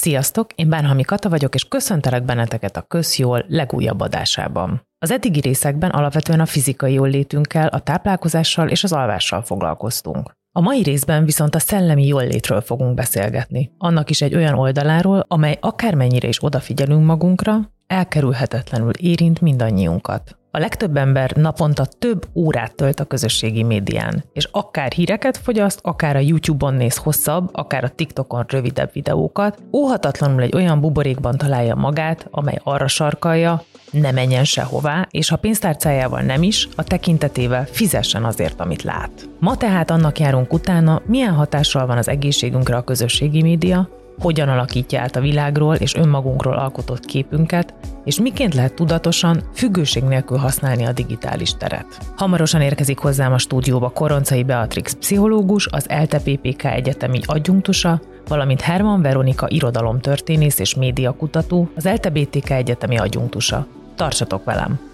Sziasztok, én Bánhami Kata vagyok, és köszöntelek benneteket a Közjól legújabb adásában. Az eddigi részekben alapvetően a fizikai jóllétünkkel, a táplálkozással és az alvással foglalkoztunk. A mai részben viszont a szellemi jóllétről fogunk beszélgetni. Annak is egy olyan oldaláról, amely akármennyire is odafigyelünk magunkra, elkerülhetetlenül érint mindannyiunkat. A legtöbb ember naponta több órát tölt a közösségi médián, és akár híreket fogyaszt, akár a YouTube-on néz hosszabb, akár a TikTokon rövidebb videókat, óhatatlanul egy olyan buborékban találja magát, amely arra sarkalja, ne menjen sehová, és ha pénztárcájával nem is, a tekintetével fizessen azért, amit lát. Ma tehát annak járunk utána, milyen hatással van az egészségünkre a közösségi média, hogyan alakítja át a világról és önmagunkról alkotott képünket, és miként lehet tudatosan, függőség nélkül használni a digitális teret. Hamarosan érkezik hozzám a stúdióba Koroncai Beatrix pszichológus, az ELTE PPK egyetemi adjunktusa, valamint Herman Veronika irodalomtörténész és médiakutató, az ELTE BTK egyetemi adjunktusa. Tartsatok velem!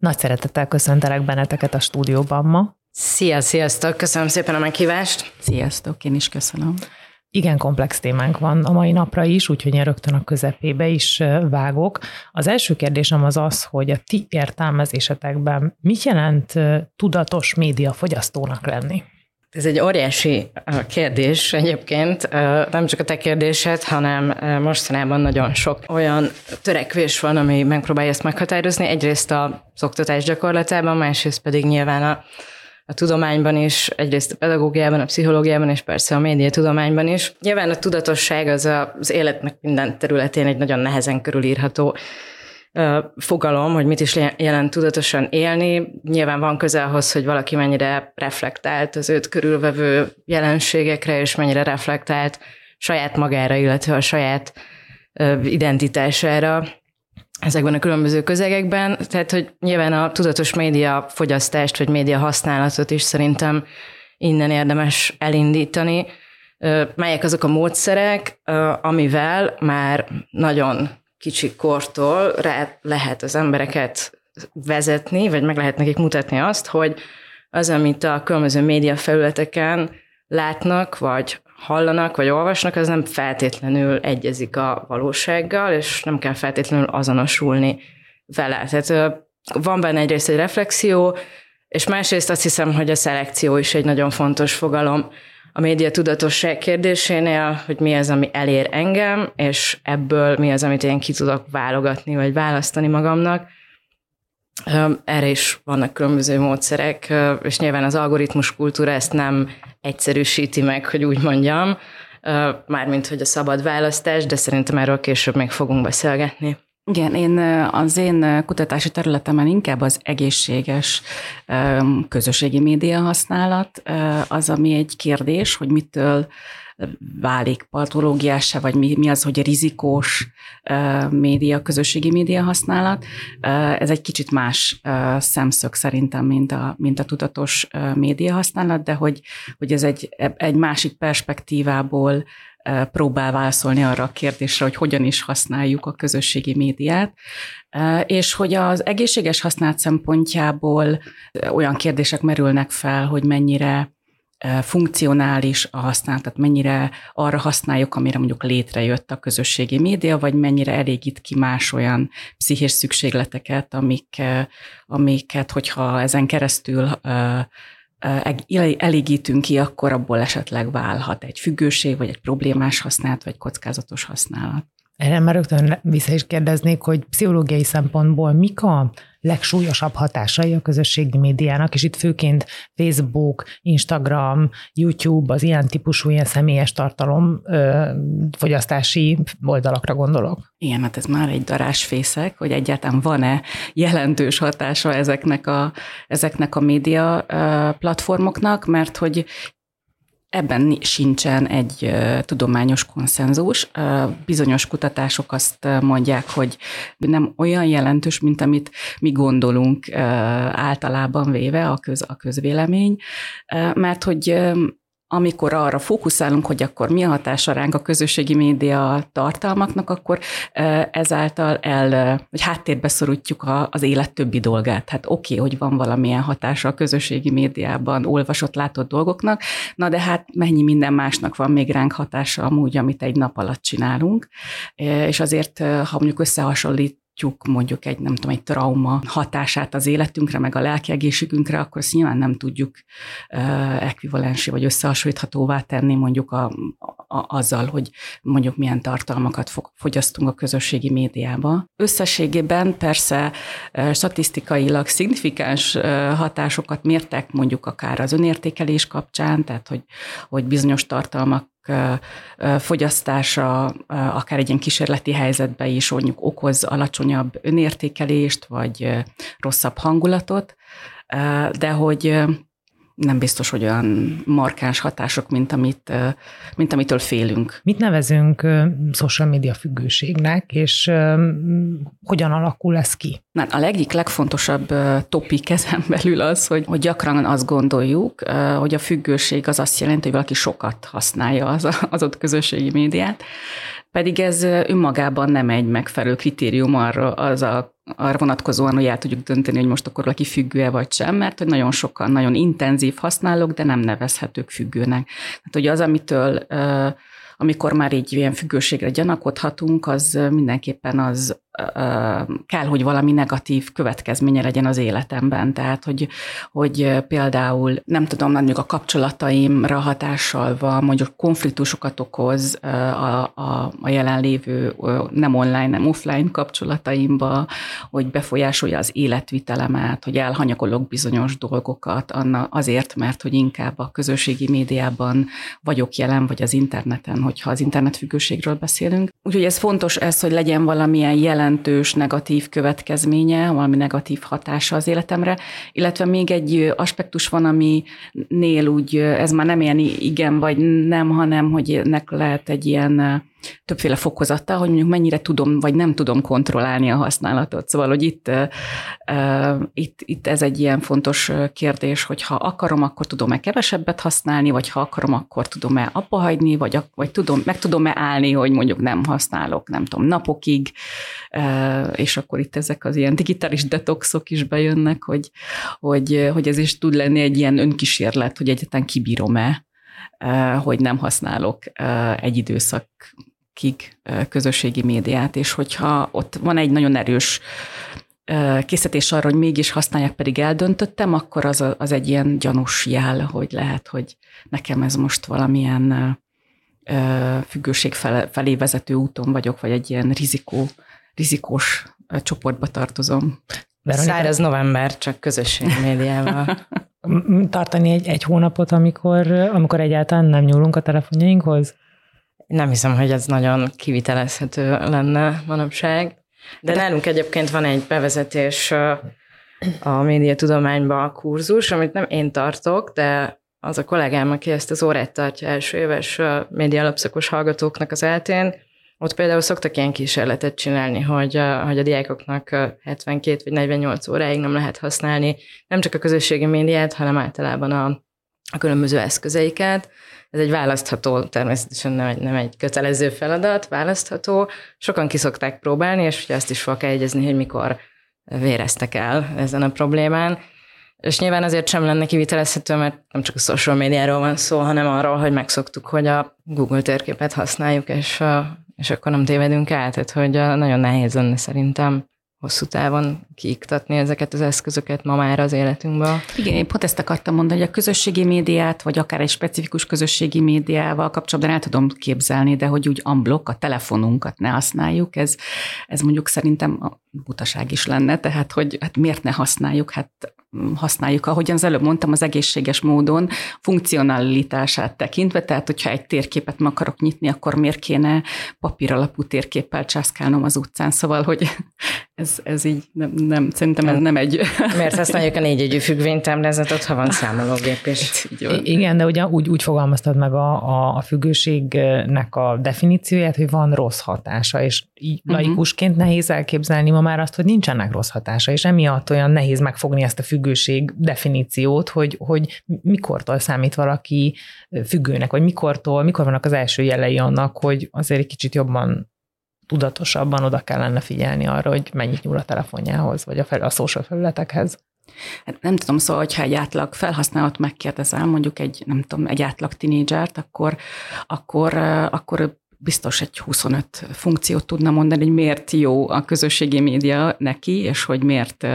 Nagy szeretettel köszöntelek benneteket a stúdióban ma. Szia, sziasztok! Köszönöm szépen a meghívást. Sziasztok, én is köszönöm. Igen komplex témánk van a mai napra is, úgyhogy én rögtön a közepébe is vágok. Az első kérdésem az az, hogy a ti értelmezésetekben mit jelent tudatos médiafogyasztónak lenni? Ez egy óriási kérdés egyébként, nem csak a te kérdésed, hanem mostanában nagyon sok olyan törekvés van, ami megpróbálja ezt meghatározni. Egyrészt az oktatás gyakorlatában, másrészt pedig nyilván a, a tudományban is, egyrészt a pedagógiában, a pszichológiában, és persze a média tudományban is. Nyilván a tudatosság az az életnek minden területén egy nagyon nehezen körülírható fogalom, hogy mit is jelent tudatosan élni. Nyilván van közel ahhoz, hogy valaki mennyire reflektált az őt körülvevő jelenségekre, és mennyire reflektált saját magára, illetve a saját identitására ezekben a különböző közegekben. Tehát, hogy nyilván a tudatos média fogyasztást, vagy média használatot is szerintem innen érdemes elindítani. Melyek azok a módszerek, amivel már nagyon kicsi kortól rá lehet az embereket vezetni, vagy meg lehet nekik mutatni azt, hogy az, amit a különböző média felületeken látnak, vagy hallanak, vagy olvasnak, az nem feltétlenül egyezik a valósággal, és nem kell feltétlenül azonosulni vele. Tehát van benne egyrészt egy reflexió, és másrészt azt hiszem, hogy a szelekció is egy nagyon fontos fogalom a média tudatosság kérdésénél, hogy mi az, ami elér engem, és ebből mi az, amit én ki tudok válogatni, vagy választani magamnak. Erre is vannak különböző módszerek, és nyilván az algoritmus kultúra ezt nem egyszerűsíti meg, hogy úgy mondjam, mármint hogy a szabad választás, de szerintem erről később még fogunk beszélgetni. Igen, én az én kutatási területemen inkább az egészséges közösségi média használat az, ami egy kérdés, hogy mitől válik patológiása, vagy mi, mi az, hogy rizikós média, közösségi média használat. Ez egy kicsit más szemszög szerintem, mint a, mint a tudatos média használat, de hogy, hogy ez egy, egy másik perspektívából próbál válaszolni arra a kérdésre, hogy hogyan is használjuk a közösségi médiát, és hogy az egészséges használat szempontjából olyan kérdések merülnek fel, hogy mennyire funkcionális a használat, tehát mennyire arra használjuk, amire mondjuk létrejött a közösségi média, vagy mennyire elégít ki más olyan pszichés szükségleteket, amik, amiket, hogyha ezen keresztül elégítünk ki, akkor abból esetleg válhat egy függőség, vagy egy problémás használat, vagy kockázatos használat. Erre már rögtön vissza is kérdeznék, hogy pszichológiai szempontból mik a legsúlyosabb hatásai a közösségi médiának, és itt főként Facebook, Instagram, YouTube, az ilyen típusú, ilyen személyes tartalom ö, fogyasztási oldalakra gondolok. Igen, hát ez már egy darásfészek, hogy egyáltalán van-e jelentős hatása ezeknek a, ezeknek a média platformoknak, mert hogy Ebben sincsen egy tudományos konszenzus. Bizonyos kutatások azt mondják, hogy nem olyan jelentős, mint amit mi gondolunk általában véve a, köz, a közvélemény, mert hogy amikor arra fókuszálunk, hogy akkor mi a hatása ránk a közösségi média tartalmaknak, akkor ezáltal el, vagy háttérbe szorítjuk az élet többi dolgát. Hát oké, okay, hogy van valamilyen hatása a közösségi médiában olvasott, látott dolgoknak, na de hát mennyi minden másnak van még ránk hatása amúgy, amit egy nap alatt csinálunk. És azért, ha mondjuk összehasonlít látjuk mondjuk egy, nem tudom, egy trauma hatását az életünkre, meg a lelki egészségünkre, akkor ezt nyilván nem tudjuk uh, ekvivalensi vagy összehasonlíthatóvá tenni mondjuk a, a, azzal, hogy mondjuk milyen tartalmakat fogyasztunk a közösségi médiába. Összességében persze uh, statisztikailag szignifikáns uh, hatásokat mértek mondjuk akár az önértékelés kapcsán, tehát hogy, hogy bizonyos tartalmak fogyasztása akár egy ilyen kísérleti helyzetben is mondjuk okoz alacsonyabb önértékelést, vagy rosszabb hangulatot, de hogy nem biztos, hogy olyan markáns hatások, mint, amit, mint amitől félünk. Mit nevezünk social media függőségnek, és hogyan alakul ez ki? Na, a egyik legfontosabb topik ezen belül az, hogy, hogy gyakran azt gondoljuk, hogy a függőség az azt jelenti, hogy valaki sokat használja az, az ott közösségi médiát, pedig ez önmagában nem egy megfelelő kritérium arra, az a arra vonatkozóan, hogy el tudjuk dönteni, hogy most akkor valaki függő-e vagy sem, mert hogy nagyon sokan nagyon intenzív használók, de nem nevezhetők függőnek. Tehát hogy az, amitől amikor már így ilyen függőségre gyanakodhatunk, az mindenképpen az kell, hogy valami negatív következménye legyen az életemben. Tehát, hogy, hogy például nem tudom, mondjuk a kapcsolataimra hatással van, mondjuk konfliktusokat okoz a, a, a jelenlévő nem online, nem offline kapcsolataimba, hogy befolyásolja az életvitelemet, hogy elhanyagolok bizonyos dolgokat anna, azért, mert hogy inkább a közösségi médiában vagyok jelen, vagy az interneten, hogyha az internetfüggőségről beszélünk. Úgyhogy ez fontos ez, hogy legyen valamilyen jelen jelentős negatív következménye, valami negatív hatása az életemre, illetve még egy aspektus van, aminél úgy, ez már nem ilyen igen vagy nem, hanem hogy ennek lehet egy ilyen többféle fokozata, hogy mondjuk mennyire tudom, vagy nem tudom kontrollálni a használatot. Szóval, hogy itt, itt, itt ez egy ilyen fontos kérdés, hogy ha akarom, akkor tudom-e kevesebbet használni, vagy ha akarom, akkor tudom-e abba hagyni, vagy, vagy tudom, meg tudom-e állni, hogy mondjuk nem használok, nem tudom, napokig, és akkor itt ezek az ilyen digitális detoxok is bejönnek, hogy, hogy, hogy ez is tud lenni egy ilyen önkísérlet, hogy egyáltalán kibírom-e, hogy nem használok egy időszak kik közösségi médiát, és hogyha ott van egy nagyon erős készítés arra, hogy mégis használják, pedig eldöntöttem, akkor az, az egy ilyen gyanús jel, hogy lehet, hogy nekem ez most valamilyen függőség felé vezető úton vagyok, vagy egy ilyen rizikó, rizikós csoportba tartozom. Veronika? Száraz november, csak közösségi médiával. Tartani egy, egy hónapot, amikor, amikor egyáltalán nem nyúlunk a telefonjainkhoz? Nem hiszem, hogy ez nagyon kivitelezhető lenne manapság. De, De nálunk egyébként van egy bevezetés a médiatudományba kurzus, amit nem én tartok, de az a kollégám, aki ezt az órát tartja első éves média alapszakos hallgatóknak az eltén, ott például szoktak ilyen kísérletet csinálni, hogy hogy a diákoknak 72 vagy 48 óráig nem lehet használni nem csak a közösségi médiát, hanem általában a, a különböző eszközeiket, ez egy választható, természetesen nem egy, nem egy kötelező feladat, választható. Sokan kiszokták próbálni, és ugye azt is fel egyezni, hogy mikor véreztek el ezen a problémán. És nyilván azért sem lenne kivitelezhető, mert nem csak a social médiáról van szó, hanem arról, hogy megszoktuk, hogy a Google térképet használjuk, és, és akkor nem tévedünk el. Tehát, hogy nagyon nehéz lenne szerintem hosszú távon kiiktatni ezeket az eszközöket ma már az életünkbe. Igen, én pont ezt akartam mondani, hogy a közösségi médiát, vagy akár egy specifikus közösségi médiával kapcsolatban el tudom képzelni, de hogy úgy unblock a telefonunkat ne használjuk, ez, ez mondjuk szerintem butaság is lenne, tehát hogy hát miért ne használjuk, hát használjuk, ahogyan az előbb mondtam, az egészséges módon funkcionalitását tekintve, tehát hogyha egy térképet meg akarok nyitni, akkor miért kéne papír alapú térképpel császkálnom az utcán, szóval, hogy ez, ez így nem, nem szerintem ez nem egy... Miért használjuk a négyegyű függvénytáblázatot, ha van számológép is? Igen, de ugye úgy, úgy fogalmaztad meg a, a, a függőségnek a definícióját, hogy van rossz hatása, és így uh-huh. laikusként nehéz elképzelni ma már azt, hogy nincsenek rossz hatása, és emiatt olyan nehéz megfogni ezt a függőség definíciót, hogy, hogy mikortól számít valaki függőnek, vagy mikortól, mikor vannak az első jelei annak, hogy azért egy kicsit jobban tudatosabban oda kellene figyelni arra, hogy mennyit nyúl a telefonjához, vagy a, fel, a social felületekhez. Hát nem tudom, szóval, hogyha egy átlag felhasználót megkérdezel, mondjuk egy, nem tudom, egy átlag tinédzsert, akkor, akkor, akkor biztos egy 25 funkciót tudna mondani, hogy miért jó a közösségi média neki, és hogy miért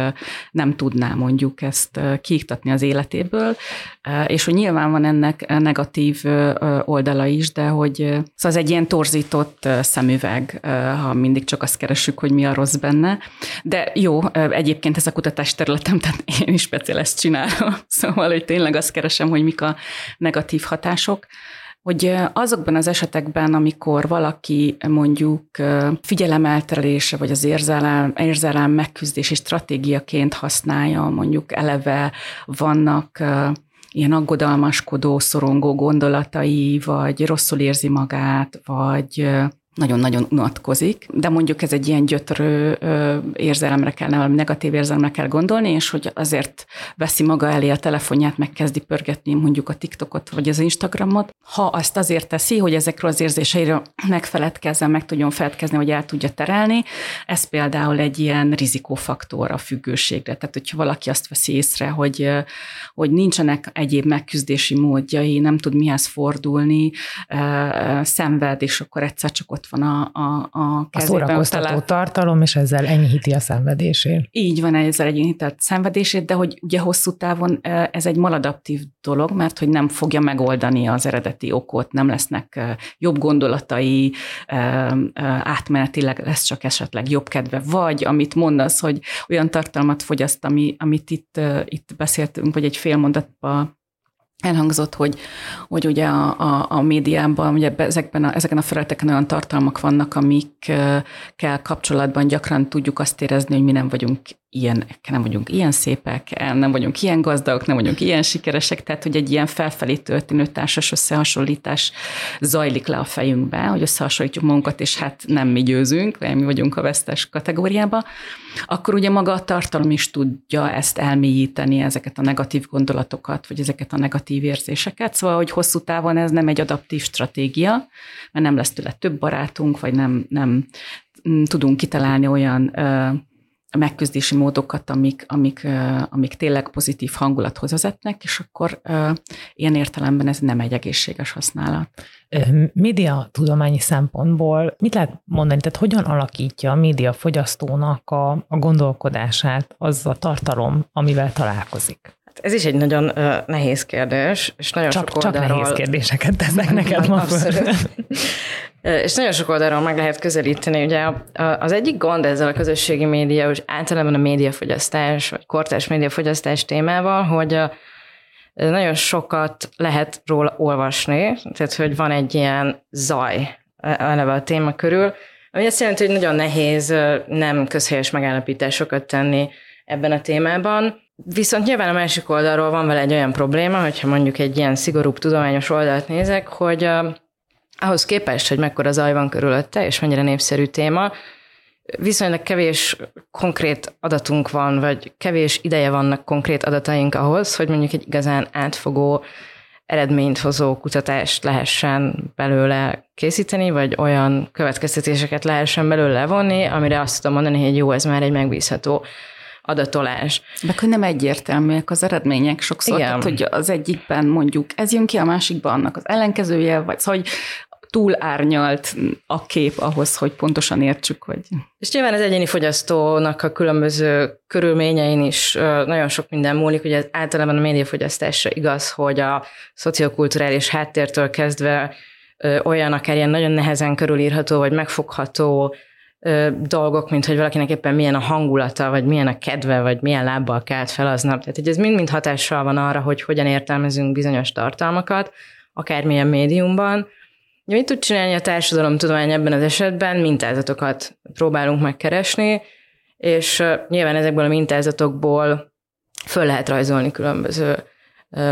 nem tudná mondjuk ezt kiiktatni az életéből, és hogy nyilván van ennek negatív oldala is, de hogy szóval az egy ilyen torzított szemüveg, ha mindig csak azt keresünk, hogy mi a rossz benne. De jó, egyébként ez a kutatás területem, tehát én is speciál ezt csinálom, szóval, hogy tényleg azt keresem, hogy mik a negatív hatások hogy azokban az esetekben, amikor valaki mondjuk figyelemelterése vagy az érzelem, érzelem megküzdési stratégiaként használja, mondjuk eleve vannak ilyen aggodalmaskodó, szorongó gondolatai, vagy rosszul érzi magát, vagy nagyon-nagyon unatkozik, de mondjuk ez egy ilyen gyötrő érzelemre kell, valami negatív érzelemre kell gondolni, és hogy azért veszi maga elé a telefonját, megkezdi pörgetni mondjuk a TikTokot vagy az Instagramot. Ha azt azért teszi, hogy ezekről az érzéseiről megfeledkezzen, meg tudjon feledkezni, vagy el tudja terelni, ez például egy ilyen rizikófaktor a függőségre. Tehát, hogyha valaki azt veszi észre, hogy, hogy nincsenek egyéb megküzdési módjai, nem tud mihez fordulni, szenved, és akkor egyszer csak ott ott van a, a, a kezében. A szórakoztató talál... tartalom, és ezzel enyhíti a szenvedését. Így van, ezzel enyhíti a szenvedését, de hogy ugye hosszú távon ez egy maladaptív dolog, mert hogy nem fogja megoldani az eredeti okot, nem lesznek jobb gondolatai, átmenetileg lesz csak esetleg jobb kedve, vagy amit mondasz, hogy olyan tartalmat fogyaszt, ami, amit itt, itt beszéltünk, vagy egy fél mondatban elhangzott, hogy, hogy ugye a, a, a médiában, ugye ezekben a, ezeken a felületeken olyan tartalmak vannak, amikkel kapcsolatban gyakran tudjuk azt érezni, hogy mi nem vagyunk ilyen, nem vagyunk ilyen szépek, nem vagyunk ilyen gazdagok, nem vagyunk ilyen sikeresek, tehát hogy egy ilyen felfelé történő társas összehasonlítás zajlik le a fejünkbe, hogy összehasonlítjuk magunkat, és hát nem mi győzünk, vagy mi vagyunk a vesztes kategóriába, akkor ugye maga a tartalom is tudja ezt elmélyíteni, ezeket a negatív gondolatokat, vagy ezeket a negatív érzéseket, szóval, hogy hosszú távon ez nem egy adaptív stratégia, mert nem lesz tőle több barátunk, vagy nem, nem tudunk kitalálni olyan megküzdési módokat, amik, amik, amik tényleg pozitív hangulathoz vezetnek, és akkor ilyen értelemben ez nem egy egészséges használat. Média tudományi szempontból mit lehet mondani, tehát hogyan alakítja a média fogyasztónak a, a gondolkodását az a tartalom, amivel találkozik? Hát ez is egy nagyon uh, nehéz kérdés, és nagyon csak, sok oldalról... Csak nehéz kérdéseket tesznek neked ma És nagyon sok oldalról meg lehet közelíteni. Ugye az egyik gond ezzel a közösségi média, és általában a médiafogyasztás, vagy kortárs médiafogyasztás témával, hogy nagyon sokat lehet róla olvasni, tehát hogy van egy ilyen zaj eleve a téma körül, ami azt jelenti, hogy nagyon nehéz nem közhelyes megállapításokat tenni ebben a témában. Viszont nyilván a másik oldalról van vele egy olyan probléma, hogyha mondjuk egy ilyen szigorúbb tudományos oldalt nézek, hogy ahhoz képest, hogy mekkora zaj van körülötte, és mennyire népszerű téma, viszonylag kevés konkrét adatunk van, vagy kevés ideje vannak konkrét adataink ahhoz, hogy mondjuk egy igazán átfogó, eredményt hozó kutatást lehessen belőle készíteni, vagy olyan következtetéseket lehessen belőle levonni, amire azt tudom mondani, hogy jó, ez már egy megbízható adatolás. De akkor nem egyértelműek az eredmények sokszor, Igen. tehát, hogy az egyikben mondjuk ez jön ki, a másikban annak az ellenkezője, vagy szóval, hogy túl árnyalt a kép ahhoz, hogy pontosan értsük, hogy... És nyilván az egyéni fogyasztónak a különböző körülményein is nagyon sok minden múlik, ugye általában a médiafogyasztásra igaz, hogy a szociokulturális háttértől kezdve olyan akár ilyen nagyon nehezen körülírható, vagy megfogható dolgok, mint hogy valakinek éppen milyen a hangulata, vagy milyen a kedve, vagy milyen lábbal kelt fel aznap. Tehát hogy ez mind-mind hatással van arra, hogy hogyan értelmezünk bizonyos tartalmakat, akármilyen médiumban, Mit tud csinálni a társadalomtudomány ebben az esetben? Mintázatokat próbálunk megkeresni, és nyilván ezekből a mintázatokból föl lehet rajzolni különböző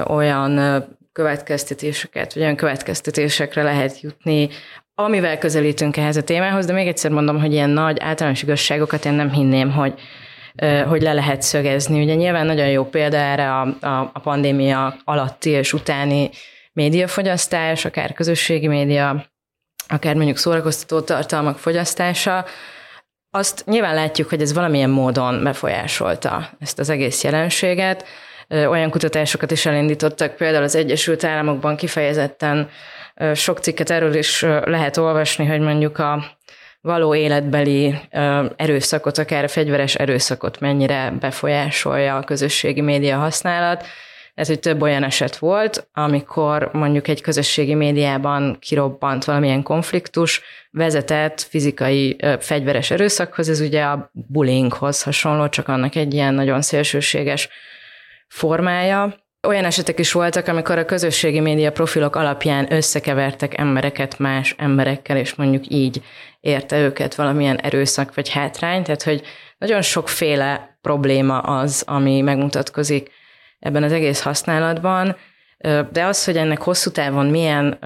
olyan következtetéseket, vagy olyan következtetésekre lehet jutni, amivel közelítünk ehhez a témához, de még egyszer mondom, hogy ilyen nagy általános igazságokat én nem hinném, hogy, hogy le lehet szögezni. Ugye nyilván nagyon jó példa erre a, a, a pandémia alatti és utáni médiafogyasztás, akár közösségi média, akár mondjuk szórakoztató tartalmak fogyasztása, azt nyilván látjuk, hogy ez valamilyen módon befolyásolta ezt az egész jelenséget. Olyan kutatásokat is elindítottak, például az Egyesült Államokban kifejezetten sok cikket erről is lehet olvasni, hogy mondjuk a való életbeli erőszakot, akár a fegyveres erőszakot mennyire befolyásolja a közösségi média használat. Ez, hogy több olyan eset volt, amikor mondjuk egy közösségi médiában kirobbant valamilyen konfliktus, vezetett fizikai fegyveres erőszakhoz, ez ugye a bullyinghoz hasonló, csak annak egy ilyen nagyon szélsőséges formája. Olyan esetek is voltak, amikor a közösségi média profilok alapján összekevertek embereket más emberekkel, és mondjuk így érte őket valamilyen erőszak vagy hátrány, tehát hogy nagyon sokféle probléma az, ami megmutatkozik ebben az egész használatban, de az, hogy ennek hosszú távon milyen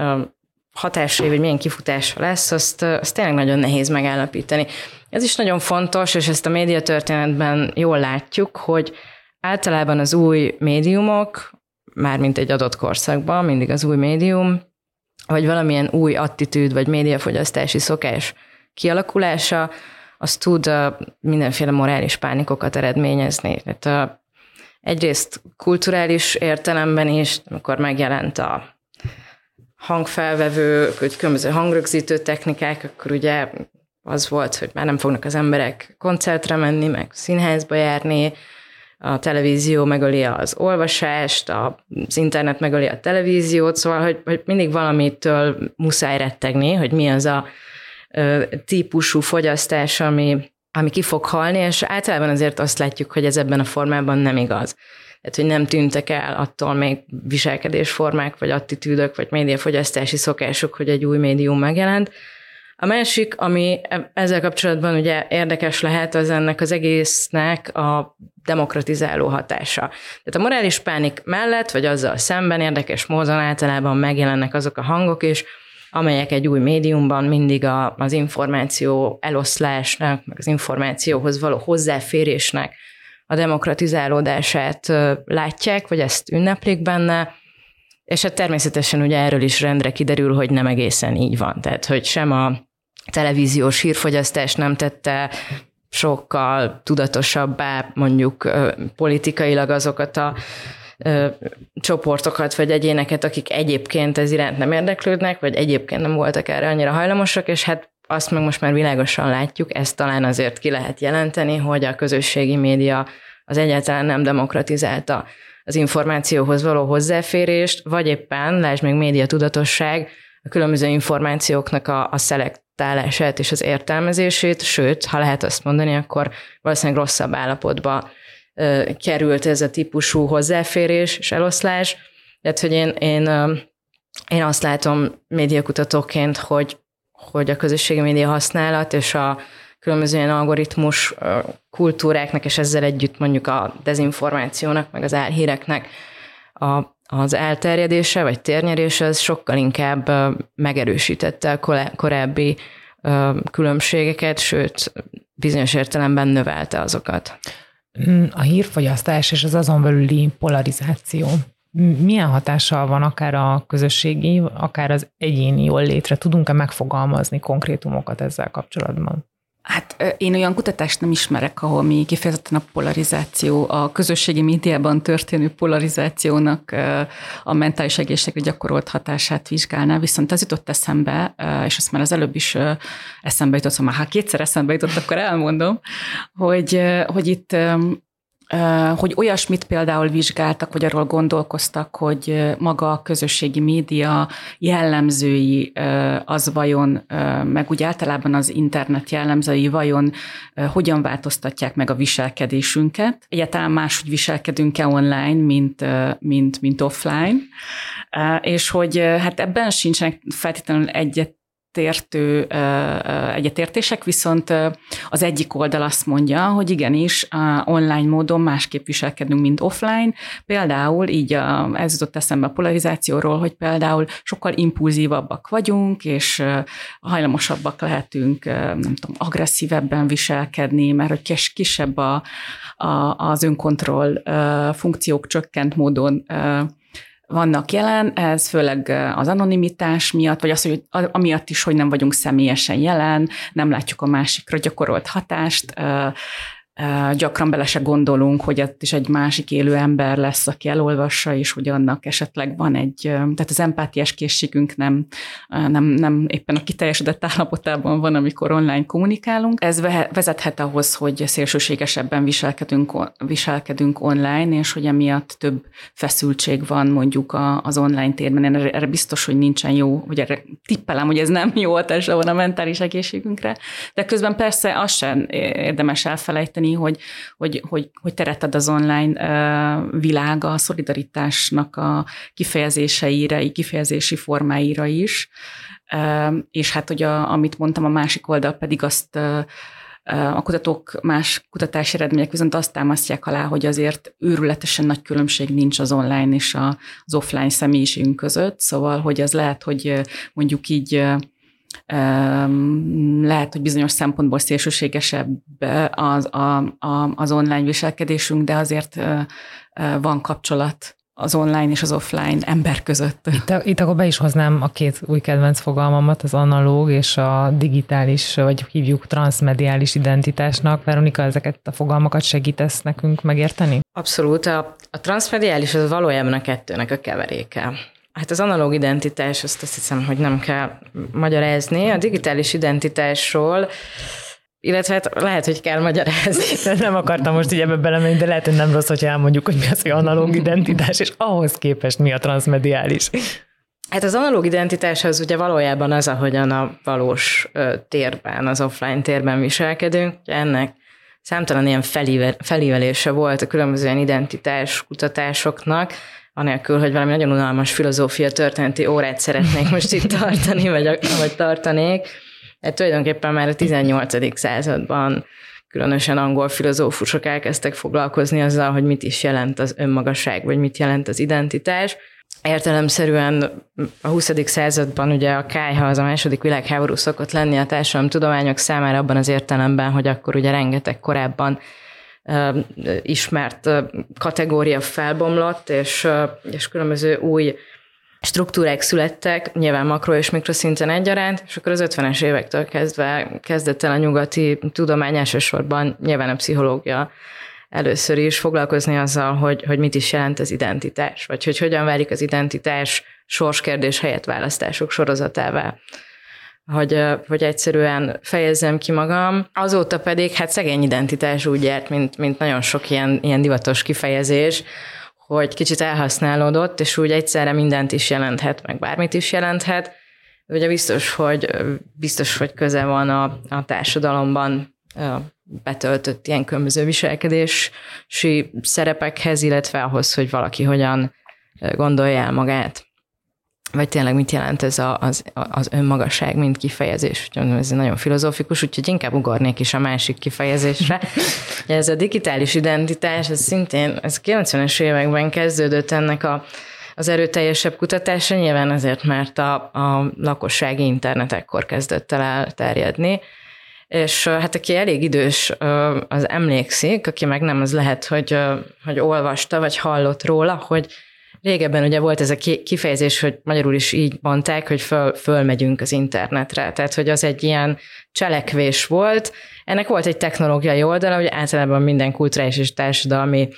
hatásai, vagy milyen kifutása lesz, azt, azt tényleg nagyon nehéz megállapítani. Ez is nagyon fontos, és ezt a médiatörténetben jól látjuk, hogy általában az új médiumok, mármint egy adott korszakban, mindig az új médium, vagy valamilyen új attitűd, vagy médiafogyasztási szokás kialakulása, az tud mindenféle morális pánikokat eredményezni. Tehát egyrészt kulturális értelemben is, amikor megjelent a hangfelvevő, különböző hangrögzítő technikák, akkor ugye az volt, hogy már nem fognak az emberek koncertre menni, meg színházba járni, a televízió megöli az olvasást, az internet megöli a televíziót, szóval, hogy, hogy mindig valamitől muszáj rettegni, hogy mi az a ö, típusú fogyasztás, ami, ami ki fog halni, és általában azért azt látjuk, hogy ez ebben a formában nem igaz. Tehát, hogy nem tűntek el attól még viselkedésformák, vagy attitűdök, vagy médiafogyasztási szokások, hogy egy új médium megjelent. A másik, ami ezzel kapcsolatban ugye érdekes lehet, az ennek az egésznek a demokratizáló hatása. Tehát a morális pánik mellett, vagy azzal szemben érdekes módon általában megjelennek azok a hangok is, amelyek egy új médiumban mindig a, az információ eloszlásnak, meg az információhoz való hozzáférésnek a demokratizálódását látják, vagy ezt ünneplik benne, és hát természetesen ugye erről is rendre kiderül, hogy nem egészen így van. Tehát, hogy sem a televíziós hírfogyasztás nem tette sokkal tudatosabbá mondjuk politikailag azokat a csoportokat vagy egyéneket, akik egyébként ez iránt nem érdeklődnek, vagy egyébként nem voltak erre annyira hajlamosak, és hát azt meg most már világosan látjuk, ezt talán azért ki lehet jelenteni, hogy a közösségi média az egyáltalán nem demokratizálta az információhoz való hozzáférést, vagy éppen, lásd még média tudatosság, a különböző információknak a, a szelektálását és az értelmezését, sőt, ha lehet azt mondani, akkor valószínűleg rosszabb állapotba ö, került ez a típusú hozzáférés és eloszlás. Tehát, hogy én, én, ö, én azt látom médiakutatóként, hogy hogy a közösségi média használat és a különböző ilyen algoritmus kultúráknak, és ezzel együtt mondjuk a dezinformációnak, meg az álhíreknek a, az elterjedése vagy térnyerése, az sokkal inkább megerősítette a korábbi különbségeket, sőt, bizonyos értelemben növelte azokat. A hírfogyasztás és az azon belüli polarizáció milyen hatással van akár a közösségi, akár az egyéni jól létre? Tudunk-e megfogalmazni konkrétumokat ezzel kapcsolatban? Hát én olyan kutatást nem ismerek, ahol mi kifejezetten a polarizáció, a közösségi médiában történő polarizációnak a mentális egészségre gyakorolt hatását vizsgálná, viszont az jutott eszembe, és azt már az előbb is eszembe jutott, szóval ha kétszer eszembe jutott, akkor elmondom, hogy, hogy itt hogy olyasmit például vizsgáltak, vagy arról gondolkoztak, hogy maga a közösségi média jellemzői az vajon, meg úgy általában az internet jellemzői vajon hogyan változtatják meg a viselkedésünket. Egyáltalán máshogy viselkedünk-e online, mint, mint, mint offline, és hogy hát ebben sincsenek feltétlenül egyet egyetértő, egyetértések, viszont az egyik oldal azt mondja, hogy igenis online módon másképp viselkedünk, mint offline. Például így a, ez jutott eszembe a polarizációról, hogy például sokkal impulzívabbak vagyunk, és hajlamosabbak lehetünk, nem tudom, agresszívebben viselkedni, mert hogy kisebb a, a, az önkontroll funkciók csökkent módon vannak jelen, ez főleg az anonimitás miatt, vagy az, hogy amiatt is, hogy nem vagyunk személyesen jelen, nem látjuk a másikra gyakorolt hatást, gyakran bele se gondolunk, hogy ott is egy másik élő ember lesz, aki elolvassa, és hogy annak esetleg van egy, tehát az empátiás készségünk nem, nem, nem éppen a kiteljesedett állapotában van, amikor online kommunikálunk. Ez vezethet ahhoz, hogy szélsőségesebben viselkedünk, viselkedünk online, és hogy emiatt több feszültség van mondjuk az online térben. Én erre biztos, hogy nincsen jó, vagy erre tippelem, hogy ez nem jó hatása van a mentális egészségünkre, de közben persze azt sem érdemes elfelejteni, tenni, hogy, hogy, hogy, hogy teret ad az online világa a szolidaritásnak a kifejezéseire, kifejezési formáira is. És hát, hogy a, amit mondtam, a másik oldal pedig azt a kutatók, más kutatási eredmények viszont azt támasztják alá, hogy azért őrületesen nagy különbség nincs az online és az offline személyiségünk között, szóval, hogy az lehet, hogy mondjuk így lehet, hogy bizonyos szempontból szélsőségesebb az, a, a, az online viselkedésünk, de azért van kapcsolat az online és az offline ember között. Itt, itt akkor be is hoznám a két új kedvenc fogalmamat, az analóg és a digitális, vagy hívjuk transmediális identitásnak. Veronika, ezeket a fogalmakat segítesz nekünk megérteni? Abszolút. A, a transmediális az valójában a kettőnek a keveréke. Hát az analóg identitás, azt azt hiszem, hogy nem kell magyarázni. A digitális identitásról illetve hát lehet, hogy kell magyarázni. Nem akartam most így ebbe belemenni, de lehet, hogy nem rossz, hogyha elmondjuk, hogy mi az, hogy analóg identitás, és ahhoz képest mi a transmediális. Hát az analóg identitás az ugye valójában az, ahogyan a valós térben, az offline térben viselkedünk. Ennek számtalan ilyen felívelése volt a különböző ilyen identitás kutatásoknak, anélkül, hogy valami nagyon unalmas filozófia történeti órát szeretnék most itt tartani, vagy, vagy tartanék. Hát tulajdonképpen már a 18. században különösen angol filozófusok elkezdtek foglalkozni azzal, hogy mit is jelent az önmagasság, vagy mit jelent az identitás. Értelemszerűen a 20. században ugye a kájha az a második világháború szokott lenni a tudományok számára abban az értelemben, hogy akkor ugye rengeteg korábban ismert kategória felbomlott, és, és különböző új struktúrák születtek, nyilván makro és mikroszinten egyaránt, és akkor az 50-es évektől kezdve kezdett el a nyugati tudomány elsősorban, nyilván a pszichológia először is foglalkozni azzal, hogy, hogy mit is jelent az identitás, vagy hogy hogyan válik az identitás sorskérdés helyett választások sorozatává hogy, hogy egyszerűen fejezzem ki magam. Azóta pedig hát szegény identitás úgy járt, mint, mint nagyon sok ilyen, ilyen divatos kifejezés, hogy kicsit elhasználódott, és úgy egyszerre mindent is jelenthet, meg bármit is jelenthet. Ugye biztos, hogy, biztos, hogy köze van a, a társadalomban betöltött ilyen különböző viselkedési szerepekhez, illetve ahhoz, hogy valaki hogyan gondolja el magát vagy tényleg mit jelent ez a, az, az önmagasság, mint kifejezés. Ez nagyon filozófikus, úgyhogy inkább ugornék is a másik kifejezésre. ez a digitális identitás, ez szintén, ez 90-es években kezdődött ennek a, az erőteljesebb kutatása, nyilván azért, mert a, a lakossági internet ekkor kezdett el elterjedni, és hát aki elég idős, az emlékszik, aki meg nem, az lehet, hogy, hogy olvasta, vagy hallott róla, hogy Régebben ugye volt ez a kifejezés, hogy magyarul is így mondták, hogy föl, fölmegyünk az internetre. Tehát, hogy az egy ilyen cselekvés volt. Ennek volt egy technológiai oldala, hogy általában minden kulturális és társadalmi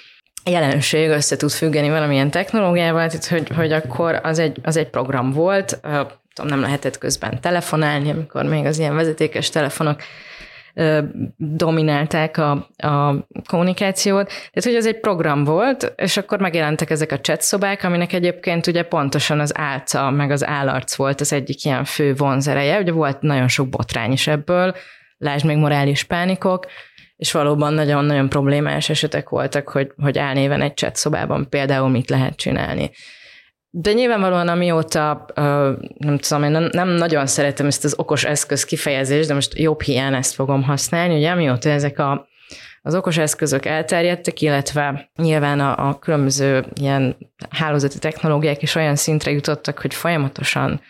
jelenség össze tud függeni valamilyen technológiával, tehát hogy, hogy akkor az egy, az egy program volt, nem lehetett közben telefonálni, amikor még az ilyen vezetékes telefonok dominálták a, a kommunikációt. Tehát, hogy ez egy program volt, és akkor megjelentek ezek a chat szobák, aminek egyébként ugye pontosan az álca, meg az állarc volt az egyik ilyen fő vonzereje. Ugye volt nagyon sok botrány is ebből, lásd még morális pánikok, és valóban nagyon-nagyon problémás esetek voltak, hogy, hogy álnéven egy chat szobában például mit lehet csinálni. De nyilvánvalóan amióta, nem tudom, én nem, nagyon szeretem ezt az okos eszköz kifejezést, de most jobb hiány ezt fogom használni, ugye amióta ezek a, az okos eszközök elterjedtek, illetve nyilván a, a különböző ilyen hálózati technológiák is olyan szintre jutottak, hogy folyamatosan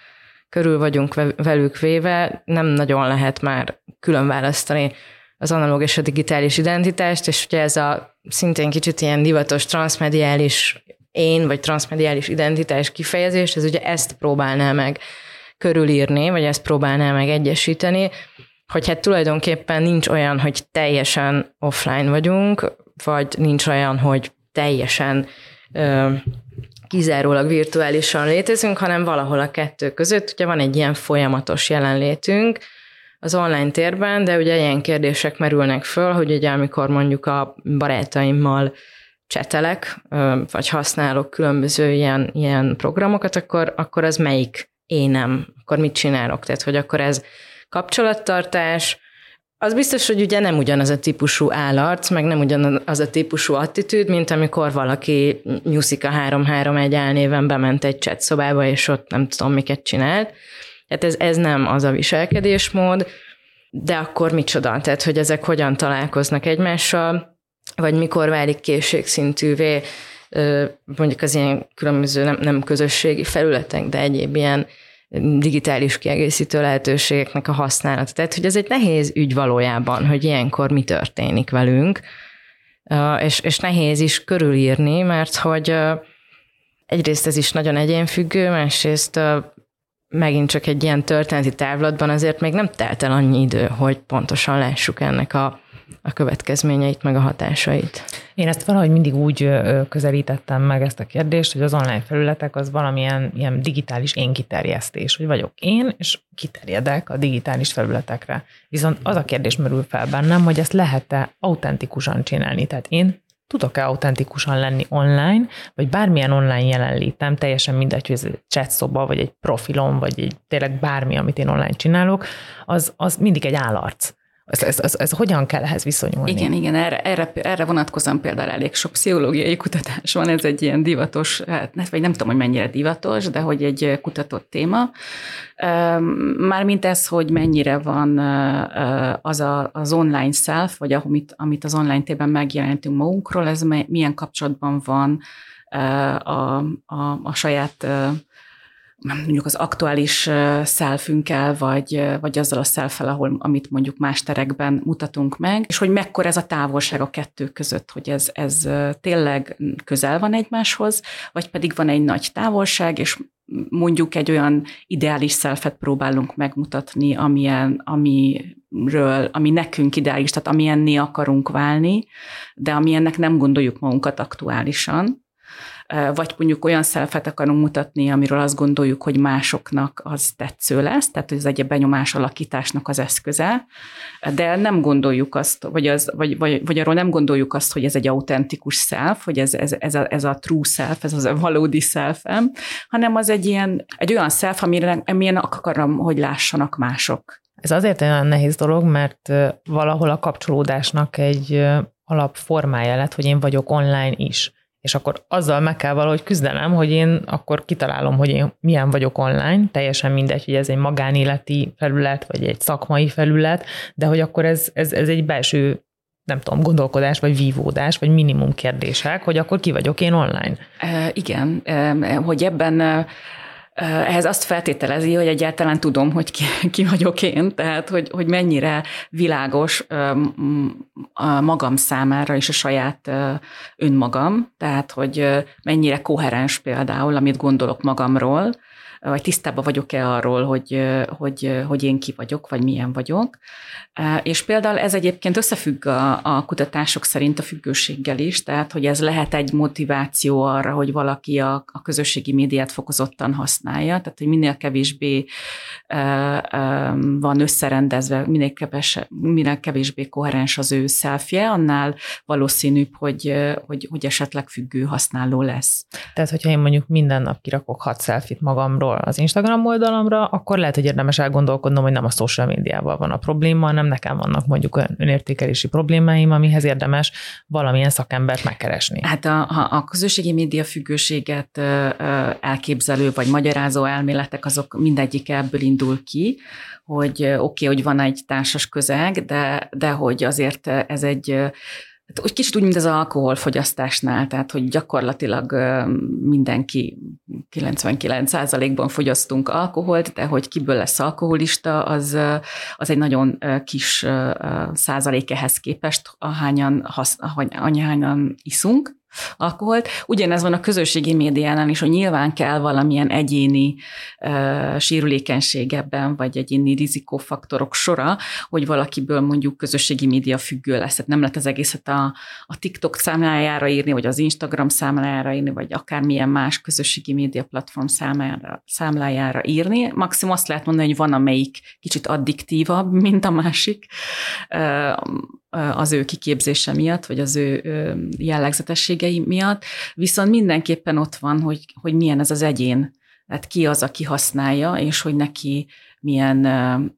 körül vagyunk velük véve, nem nagyon lehet már külön választani az analóg és a digitális identitást, és ugye ez a szintén kicsit ilyen divatos transmediális én, vagy transmediális identitás kifejezést, ez ugye ezt próbálná meg körülírni, vagy ezt próbálná meg egyesíteni, hogy hát tulajdonképpen nincs olyan, hogy teljesen offline vagyunk, vagy nincs olyan, hogy teljesen ö, kizárólag virtuálisan létezünk, hanem valahol a kettő között. Ugye van egy ilyen folyamatos jelenlétünk az online térben, de ugye ilyen kérdések merülnek föl, hogy ugye amikor mondjuk a barátaimmal csetelek, vagy használok különböző ilyen, ilyen programokat, akkor, akkor az melyik énem, akkor mit csinálok? Tehát, hogy akkor ez kapcsolattartás, az biztos, hogy ugye nem ugyanaz a típusú állarc, meg nem ugyanaz a típusú attitűd, mint amikor valaki Nyuszika 331 álnéven bement egy chat szobába, és ott nem tudom, miket csinált. Tehát ez, ez nem az a viselkedésmód, de akkor micsoda? Tehát, hogy ezek hogyan találkoznak egymással, vagy mikor válik készségszintűvé, mondjuk az ilyen különböző nem, nem közösségi felületek, de egyéb ilyen digitális kiegészítő lehetőségeknek a használata. Tehát, hogy ez egy nehéz ügy valójában, hogy ilyenkor mi történik velünk, és, és nehéz is körülírni, mert hogy egyrészt ez is nagyon egyénfüggő, másrészt megint csak egy ilyen történeti távlatban azért még nem telt el annyi idő, hogy pontosan lássuk ennek a a következményeit, meg a hatásait. Én ezt valahogy mindig úgy közelítettem meg ezt a kérdést, hogy az online felületek az valamilyen ilyen digitális én kiterjesztés, hogy vagyok én, és kiterjedek a digitális felületekre. Viszont az a kérdés merül fel bennem, hogy ezt lehet-e autentikusan csinálni. Tehát én tudok-e autentikusan lenni online, vagy bármilyen online jelenlétem, teljesen mindegy, hogy ez egy chat szoba, vagy egy profilom, vagy egy tényleg bármi, amit én online csinálok, az, az mindig egy állarc. Ez, ez, ez, ez hogyan kell ehhez viszonyulni? Igen, igen, erre, erre, erre vonatkozóan például elég sok pszichológiai kutatás van, ez egy ilyen divatos, hát, vagy nem tudom, hogy mennyire divatos, de hogy egy kutatott téma. Mármint ez, hogy mennyire van az a, az online self, vagy amit, amit az online tében megjelenítünk magunkról, ez milyen kapcsolatban van a, a, a saját mondjuk az aktuális szelfünkkel, vagy, vagy azzal a szelfel, ahol, amit mondjuk más terekben mutatunk meg, és hogy mekkora ez a távolság a kettő között, hogy ez, ez tényleg közel van egymáshoz, vagy pedig van egy nagy távolság, és mondjuk egy olyan ideális szelfet próbálunk megmutatni, amilyen, amiről, ami nekünk ideális, tehát amilyenné akarunk válni, de amilyennek nem gondoljuk magunkat aktuálisan vagy mondjuk olyan szelfet akarunk mutatni, amiről azt gondoljuk, hogy másoknak az tetsző lesz, tehát hogy ez egy benyomás alakításnak az eszköze, de nem gondoljuk azt, vagy, az, vagy, vagy, vagy arról nem gondoljuk azt, hogy ez egy autentikus szelf, hogy ez, ez, ez, a, ez a true self, ez az a valódi szelfem, hanem az egy, ilyen, egy olyan szelf, amire, amilyen akarom, hogy lássanak mások. Ez azért olyan nehéz dolog, mert valahol a kapcsolódásnak egy alapformája lett, hogy én vagyok online is és akkor azzal meg kell valahogy küzdenem, hogy én akkor kitalálom, hogy én milyen vagyok online, teljesen mindegy, hogy ez egy magánéleti felület, vagy egy szakmai felület, de hogy akkor ez, ez, ez egy belső nem tudom, gondolkodás, vagy vívódás, vagy minimum kérdések, hogy akkor ki vagyok én online. E, igen, e, hogy ebben ehhez azt feltételezi, hogy egyáltalán tudom, hogy ki, ki vagyok én, tehát hogy, hogy mennyire világos magam számára és a saját önmagam, tehát hogy mennyire koherens például, amit gondolok magamról, vagy tisztában vagyok-e arról, hogy, hogy, hogy én ki vagyok, vagy milyen vagyok. És például ez egyébként összefügg a, a kutatások szerint a függőséggel is, tehát hogy ez lehet egy motiváció arra, hogy valaki a, a közösségi médiát fokozottan használ használja, tehát hogy minél kevésbé van összerendezve, minél, kevesebb, minél kevésbé koherens az ő szelfje, annál valószínűbb, hogy, hogy, hogy esetleg függő használó lesz. Tehát, hogyha én mondjuk minden nap kirakok hat szelfit magamról az Instagram oldalamra, akkor lehet, hogy érdemes elgondolkodnom, hogy nem a social médiával van a probléma, hanem nekem vannak mondjuk önértékelési problémáim, amihez érdemes valamilyen szakembert megkeresni. Hát a, a közösségi média függőséget elképzelő vagy magyarázó elméletek, azok mindegyik ebből indul ki, hogy oké, okay, hogy van egy társas közeg, de, de hogy azért ez egy Hát úgy kicsit úgy, mint az alkoholfogyasztásnál, tehát hogy gyakorlatilag mindenki 99%-ban fogyasztunk alkoholt, de hogy kiből lesz alkoholista, az, az egy nagyon kis százalék ehhez képest, ahányan, hasz, ahányan iszunk alkoholt. Ugyanez van a közösségi médiánál is, hogy nyilván kell valamilyen egyéni uh, sérülékenység ebben, vagy egyéni rizikófaktorok sora, hogy valakiből mondjuk közösségi média függő lesz. Tehát nem lehet az egészet a, a TikTok számlájára írni, vagy az Instagram számlájára írni, vagy akármilyen más közösségi média platform számlájára, számlájára írni. Maximum azt lehet mondani, hogy van, amelyik kicsit addiktívabb, mint a másik. Uh, az ő kiképzése miatt, vagy az ő jellegzetességei miatt, viszont mindenképpen ott van, hogy, hogy milyen ez az egyén, tehát ki az, aki használja, és hogy neki milyen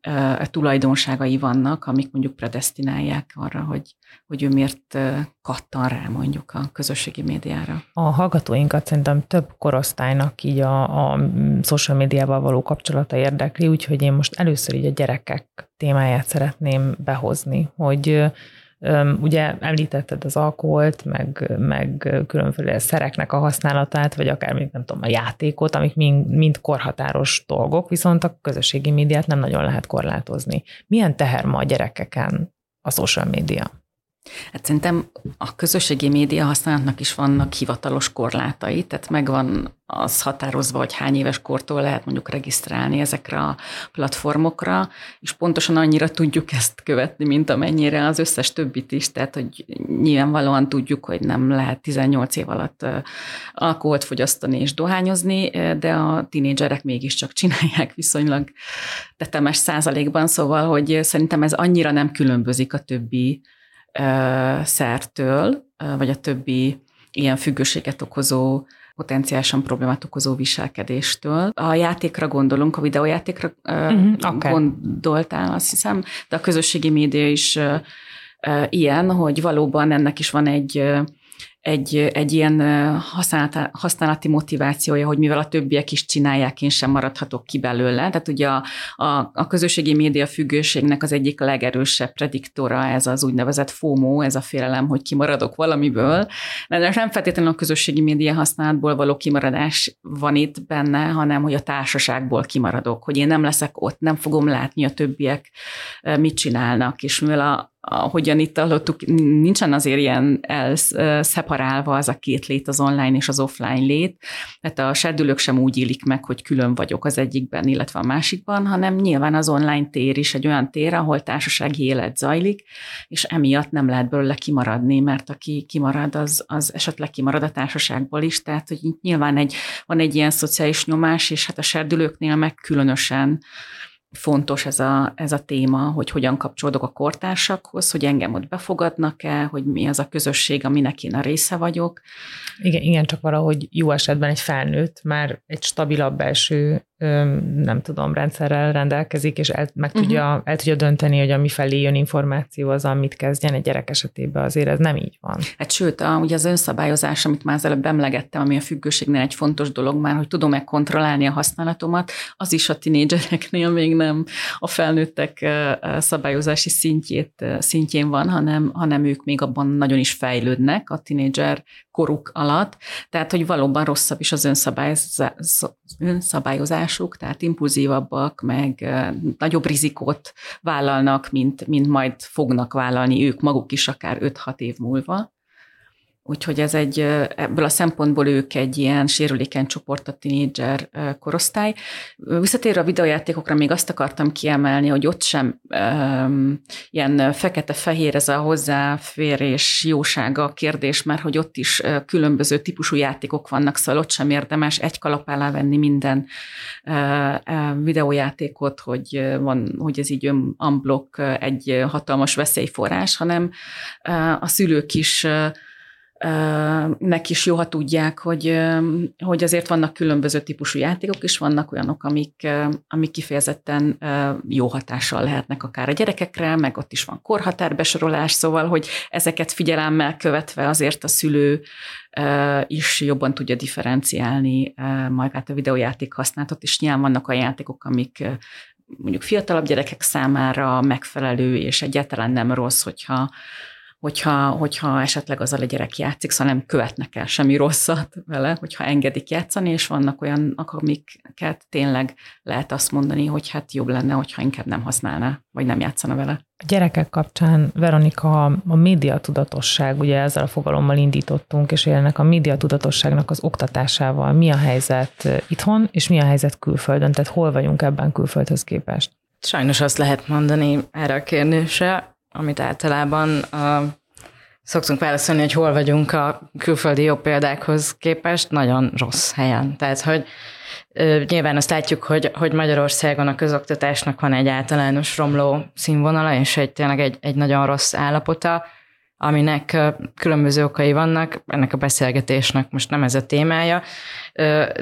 uh, tulajdonságai vannak, amik mondjuk predestinálják arra, hogy, hogy ő miért kattan rá mondjuk a közösségi médiára. A hallgatóinkat szerintem több korosztálynak így a, a social médiával való kapcsolata érdekli, úgyhogy én most először így a gyerekek témáját szeretném behozni, hogy Ugye említetted az alkoholt, meg, meg különféle szereknek a használatát, vagy akár még nem tudom, a játékot, amik mind, mind korhatáros dolgok, viszont a közösségi médiát nem nagyon lehet korlátozni. Milyen teher ma a gyerekeken a social média? Hát szerintem a közösségi média használatnak is vannak hivatalos korlátai, tehát megvan az határozva, hogy hány éves kortól lehet mondjuk regisztrálni ezekre a platformokra, és pontosan annyira tudjuk ezt követni, mint amennyire az összes többit is, tehát hogy nyilvánvalóan tudjuk, hogy nem lehet 18 év alatt alkoholt fogyasztani és dohányozni, de a tinédzserek mégiscsak csinálják viszonylag tetemes százalékban, szóval, hogy szerintem ez annyira nem különbözik a többi szertől, vagy a többi ilyen függőséget okozó potenciálisan problémát okozó viselkedéstől. A játékra gondolunk, a videójátékra uh-huh, okay. gondoltál, azt hiszem, de a közösségi média is ilyen, hogy valóban ennek is van egy egy, egy ilyen használati, motivációja, hogy mivel a többiek is csinálják, én sem maradhatok ki belőle. Tehát ugye a, a, a közösségi média függőségnek az egyik legerősebb prediktora ez az úgynevezett FOMO, ez a félelem, hogy kimaradok valamiből. De nem feltétlenül a közösségi média használatból való kimaradás van itt benne, hanem hogy a társaságból kimaradok, hogy én nem leszek ott, nem fogom látni a többiek mit csinálnak, és mivel a, ahogyan itt hallottuk, nincsen azért ilyen elszeparálva az a két lét, az online és az offline lét. Tehát a serdülők sem úgy élik meg, hogy külön vagyok az egyikben, illetve a másikban, hanem nyilván az online tér is egy olyan tér, ahol társasági élet zajlik, és emiatt nem lehet belőle kimaradni, mert aki kimarad, az, az esetleg kimarad a társaságból is. Tehát, hogy nyilván egy, van egy ilyen szociális nyomás, és hát a serdülőknél meg különösen fontos ez a, ez a téma, hogy hogyan kapcsolódok a kortársakhoz, hogy engem ott befogadnak-e, hogy mi az a közösség, aminek én a része vagyok. Igen, igen, csak valahogy jó esetben egy felnőtt már egy stabilabb belső nem tudom, rendszerrel rendelkezik, és el, meg uh-huh. tudja, el tudja dönteni, hogy ami felé jön információ, az amit kezdjen egy gyerek esetében, azért ez nem így van. Hát sőt, a, ugye az önszabályozás, amit már az előbb emlegettem, ami a függőségnél egy fontos dolog már, hogy tudom-e kontrollálni a használatomat, az is a tinédzsereknél még nem a felnőttek szabályozási szintjét, szintjén van, hanem, hanem ők még abban nagyon is fejlődnek a tinédzser koruk alatt, tehát hogy valóban rosszabb is az önszabályozásuk, tehát impulzívabbak, meg nagyobb rizikót vállalnak, mint, mint majd fognak vállalni ők maguk is akár 5-6 év múlva. Úgyhogy ez egy, ebből a szempontból ők egy ilyen sérülékeny csoport, a tinédzser korosztály. Visszatérve a videójátékokra, még azt akartam kiemelni, hogy ott sem um, ilyen fekete-fehér ez a hozzáférés jósága a kérdés, mert hogy ott is különböző típusú játékok vannak, szóval ott sem érdemes egy kalap alá venni minden videójátékot, hogy, van, hogy ez így unblock egy hatalmas veszélyforrás, hanem a szülők is nek is jó, ha tudják, hogy, hogy azért vannak különböző típusú játékok, és vannak olyanok, amik, amik kifejezetten jó hatással lehetnek akár a gyerekekre, meg ott is van korhatárbesorolás, szóval, hogy ezeket figyelemmel követve azért a szülő is jobban tudja differenciálni magát a videójáték használatot, és nyilván vannak a játékok, amik mondjuk fiatalabb gyerekek számára megfelelő, és egyáltalán nem rossz, hogyha hogyha, hogyha esetleg az a gyerek játszik, szóval nem követnek el semmi rosszat vele, hogyha engedik játszani, és vannak olyan, amiket tényleg lehet azt mondani, hogy hát jobb lenne, hogyha inkább nem használná, vagy nem játszana vele. A gyerekek kapcsán, Veronika, a médiatudatosság, ugye ezzel a fogalommal indítottunk, és élnek a médiatudatosságnak az oktatásával. Mi a helyzet itthon, és mi a helyzet külföldön? Tehát hol vagyunk ebben külföldhöz képest? Sajnos azt lehet mondani erre a kérdésre, amit általában uh, szoktunk válaszolni, hogy hol vagyunk a külföldi jobb példákhoz képest, nagyon rossz helyen. Tehát, hogy nyilván azt látjuk, hogy, hogy Magyarországon a közoktatásnak van egy általános romló színvonala, és egy tényleg egy, egy nagyon rossz állapota, aminek különböző okai vannak, ennek a beszélgetésnek most nem ez a témája,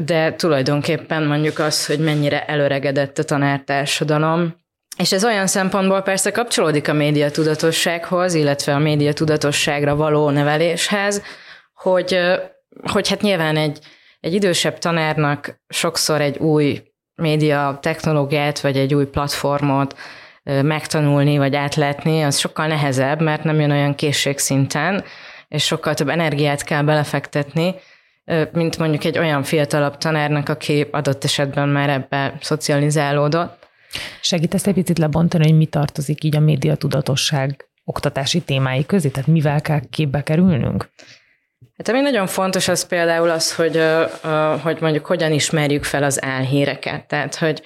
de tulajdonképpen mondjuk az, hogy mennyire előregedett a tanártársadalom, és ez olyan szempontból persze kapcsolódik a médiatudatossághoz, illetve a médiatudatosságra való neveléshez, hogy, hogy hát nyilván egy, egy idősebb tanárnak sokszor egy új média technológiát, vagy egy új platformot megtanulni, vagy átlátni, az sokkal nehezebb, mert nem jön olyan készségszinten, és sokkal több energiát kell belefektetni, mint mondjuk egy olyan fiatalabb tanárnak, aki adott esetben már ebbe szocializálódott. Segítesz egy picit lebontani, hogy mi tartozik így a média tudatosság oktatási témái közé, tehát mivel kell képbe kerülnünk? Hát ami nagyon fontos az például az, hogy, hogy mondjuk hogyan ismerjük fel az álhíreket. Tehát, hogy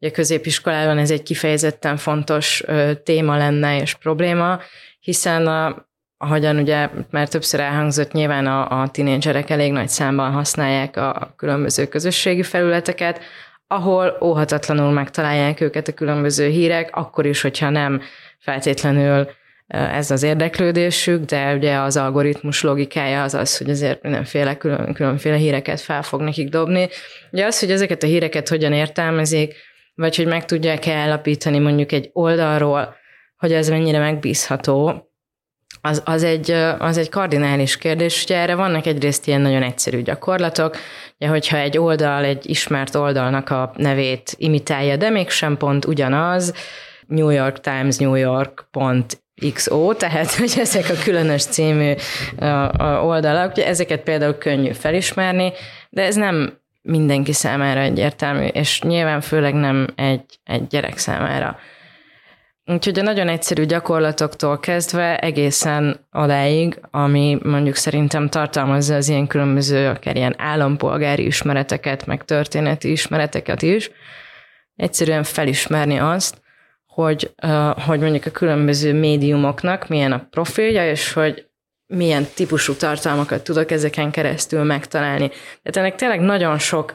a középiskolában ez egy kifejezetten fontos téma lenne és probléma, hiszen a, ahogyan ugye már többször elhangzott, nyilván a, a tinédzserek elég nagy számban használják a különböző közösségi felületeket, ahol óhatatlanul megtalálják őket a különböző hírek, akkor is, hogyha nem feltétlenül ez az érdeklődésük, de ugye az algoritmus logikája az az, hogy azért mindenféle külön, különféle híreket fel fog nekik dobni. Ugye az, hogy ezeket a híreket hogyan értelmezik, vagy hogy meg tudják állapítani mondjuk egy oldalról, hogy ez mennyire megbízható, az, az, egy, az egy kardinális kérdés. Ugye erre vannak egyrészt ilyen nagyon egyszerű gyakorlatok, ugye, hogyha egy oldal, egy ismert oldalnak a nevét imitálja, de mégsem pont ugyanaz, New York Times, New York pont XO, tehát hogy ezek a különös című oldalak, ugye ezeket például könnyű felismerni, de ez nem mindenki számára egyértelmű, és nyilván főleg nem egy, egy gyerek számára. Úgyhogy a nagyon egyszerű gyakorlatoktól kezdve egészen odáig, ami mondjuk szerintem tartalmazza az ilyen különböző, akár ilyen állampolgári ismereteket, meg történeti ismereteket is, egyszerűen felismerni azt, hogy, hogy mondjuk a különböző médiumoknak milyen a profilja, és hogy milyen típusú tartalmakat tudok ezeken keresztül megtalálni. Tehát ennek tényleg nagyon sok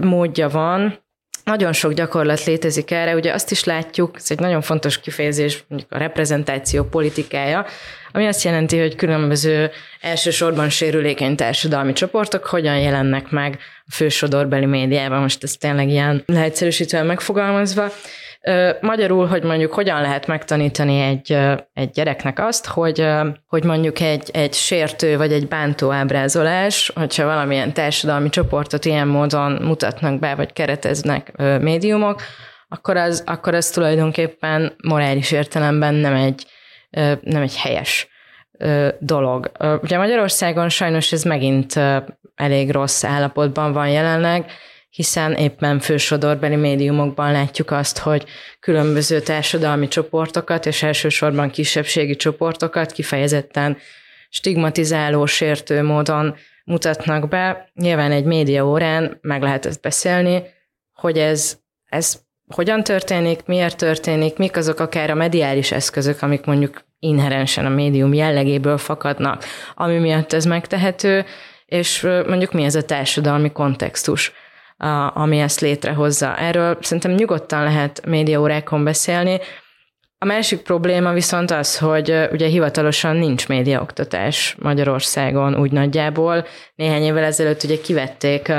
módja van, nagyon sok gyakorlat létezik erre, ugye azt is látjuk, ez egy nagyon fontos kifejezés, mondjuk a reprezentáció politikája, ami azt jelenti, hogy különböző elsősorban sérülékeny társadalmi csoportok hogyan jelennek meg a fősodorbeli médiában, most ez tényleg ilyen leegyszerűsítően megfogalmazva, Magyarul, hogy mondjuk hogyan lehet megtanítani egy, egy gyereknek azt, hogy, hogy mondjuk egy, egy sértő vagy egy bántó ábrázolás, hogyha valamilyen társadalmi csoportot ilyen módon mutatnak be, vagy kereteznek médiumok, akkor az, akkor az tulajdonképpen morális értelemben nem egy, nem egy helyes dolog. Ugye Magyarországon sajnos ez megint elég rossz állapotban van jelenleg, hiszen éppen fősodorbeli médiumokban látjuk azt, hogy különböző társadalmi csoportokat, és elsősorban kisebbségi csoportokat kifejezetten stigmatizáló, sértő módon mutatnak be. Nyilván egy média órán meg lehet ezt beszélni, hogy ez, ez hogyan történik, miért történik, mik azok akár a mediális eszközök, amik mondjuk inherensen a médium jellegéből fakadnak, ami miatt ez megtehető, és mondjuk mi ez a társadalmi kontextus, ami ezt létrehozza. Erről szerintem nyugodtan lehet médiaórákon beszélni. A másik probléma viszont az, hogy ugye hivatalosan nincs médiaoktatás Magyarországon úgy nagyjából. Néhány évvel ezelőtt ugye kivették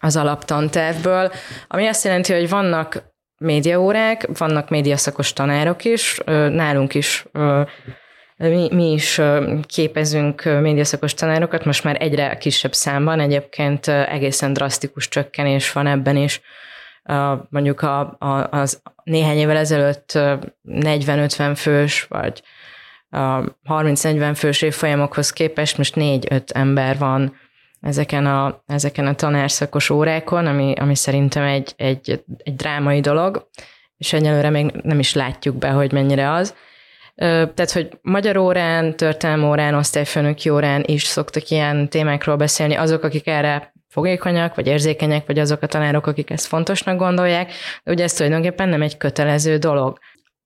az alaptantervből, ami azt jelenti, hogy vannak médiaórák, vannak médiaszakos tanárok is, nálunk is mi, mi is képezünk médiaszakos tanárokat, most már egyre kisebb számban, egyébként egészen drasztikus csökkenés van ebben is. Mondjuk a, a, az néhány évvel ezelőtt 40-50 fős, vagy 30-40 fős évfolyamokhoz képest most 4-5 ember van ezeken a, ezeken a tanárszakos órákon, ami, ami szerintem egy, egy, egy drámai dolog, és egyelőre még nem is látjuk be, hogy mennyire az. Tehát, hogy magyar órán, történelmi órán, osztályfőnöki órán is szoktak ilyen témákról beszélni. Azok, akik erre fogékonyak, vagy érzékenyek, vagy azok a tanárok, akik ezt fontosnak gondolják, de ugye ez tulajdonképpen nem egy kötelező dolog.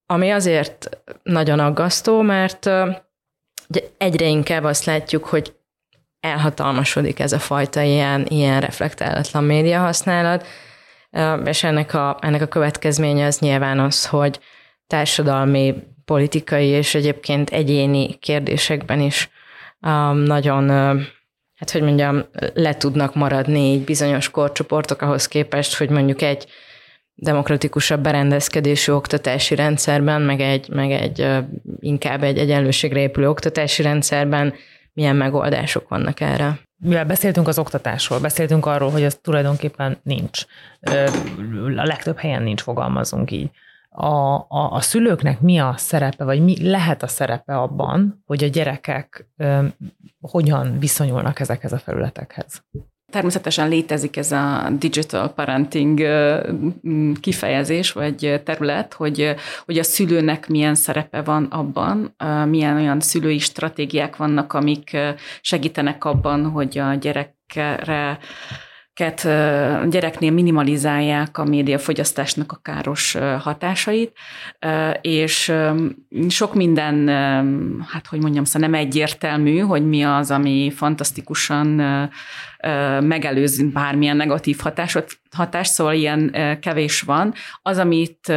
Ami azért nagyon aggasztó, mert egyre inkább azt látjuk, hogy elhatalmasodik ez a fajta ilyen, ilyen reflektálatlan média használat, és ennek a, ennek a következménye az nyilván az, hogy társadalmi politikai és egyébként egyéni kérdésekben is um, nagyon, hát hogy mondjam, le tudnak maradni így bizonyos korcsoportok ahhoz képest, hogy mondjuk egy demokratikusabb berendezkedésű oktatási rendszerben, meg egy, meg egy inkább egy egyenlőségre épülő oktatási rendszerben milyen megoldások vannak erre. Mivel beszéltünk az oktatásról, beszéltünk arról, hogy ez tulajdonképpen nincs. A legtöbb helyen nincs, fogalmazunk így a, a, a szülőknek mi a szerepe, vagy mi lehet a szerepe abban, hogy a gyerekek ö, hogyan viszonyulnak ezekhez a felületekhez? Természetesen létezik ez a digital parenting kifejezés vagy terület, hogy, hogy a szülőnek milyen szerepe van abban, milyen olyan szülői stratégiák vannak, amik segítenek abban, hogy a gyerekre gyereknél minimalizálják a médiafogyasztásnak a káros hatásait, és sok minden, hát hogy mondjam, szóval nem egyértelmű, hogy mi az, ami fantasztikusan megelőz bármilyen negatív hatásot, hatás, szóval ilyen kevés van. Az, amit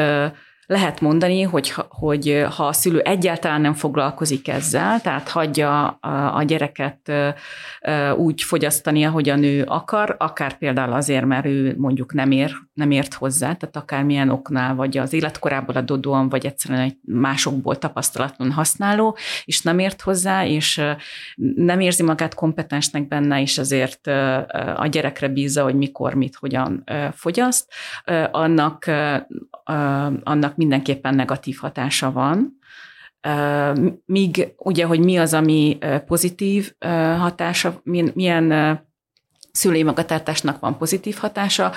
lehet mondani, hogy, hogy ha a szülő egyáltalán nem foglalkozik ezzel, tehát hagyja a, a gyereket úgy fogyasztani, ahogy a nő akar, akár például azért, mert ő mondjuk nem, ér, nem ért hozzá, tehát akármilyen oknál, vagy az életkorából adódóan, vagy egyszerűen egy másokból tapasztalatlan használó, és nem ért hozzá, és nem érzi magát kompetensnek benne, és azért a gyerekre bízza, hogy mikor, mit, hogyan fogyaszt, annak, annak mindenképpen negatív hatása van. Míg ugye, hogy mi az, ami pozitív hatása, milyen szülői magatartásnak van pozitív hatása,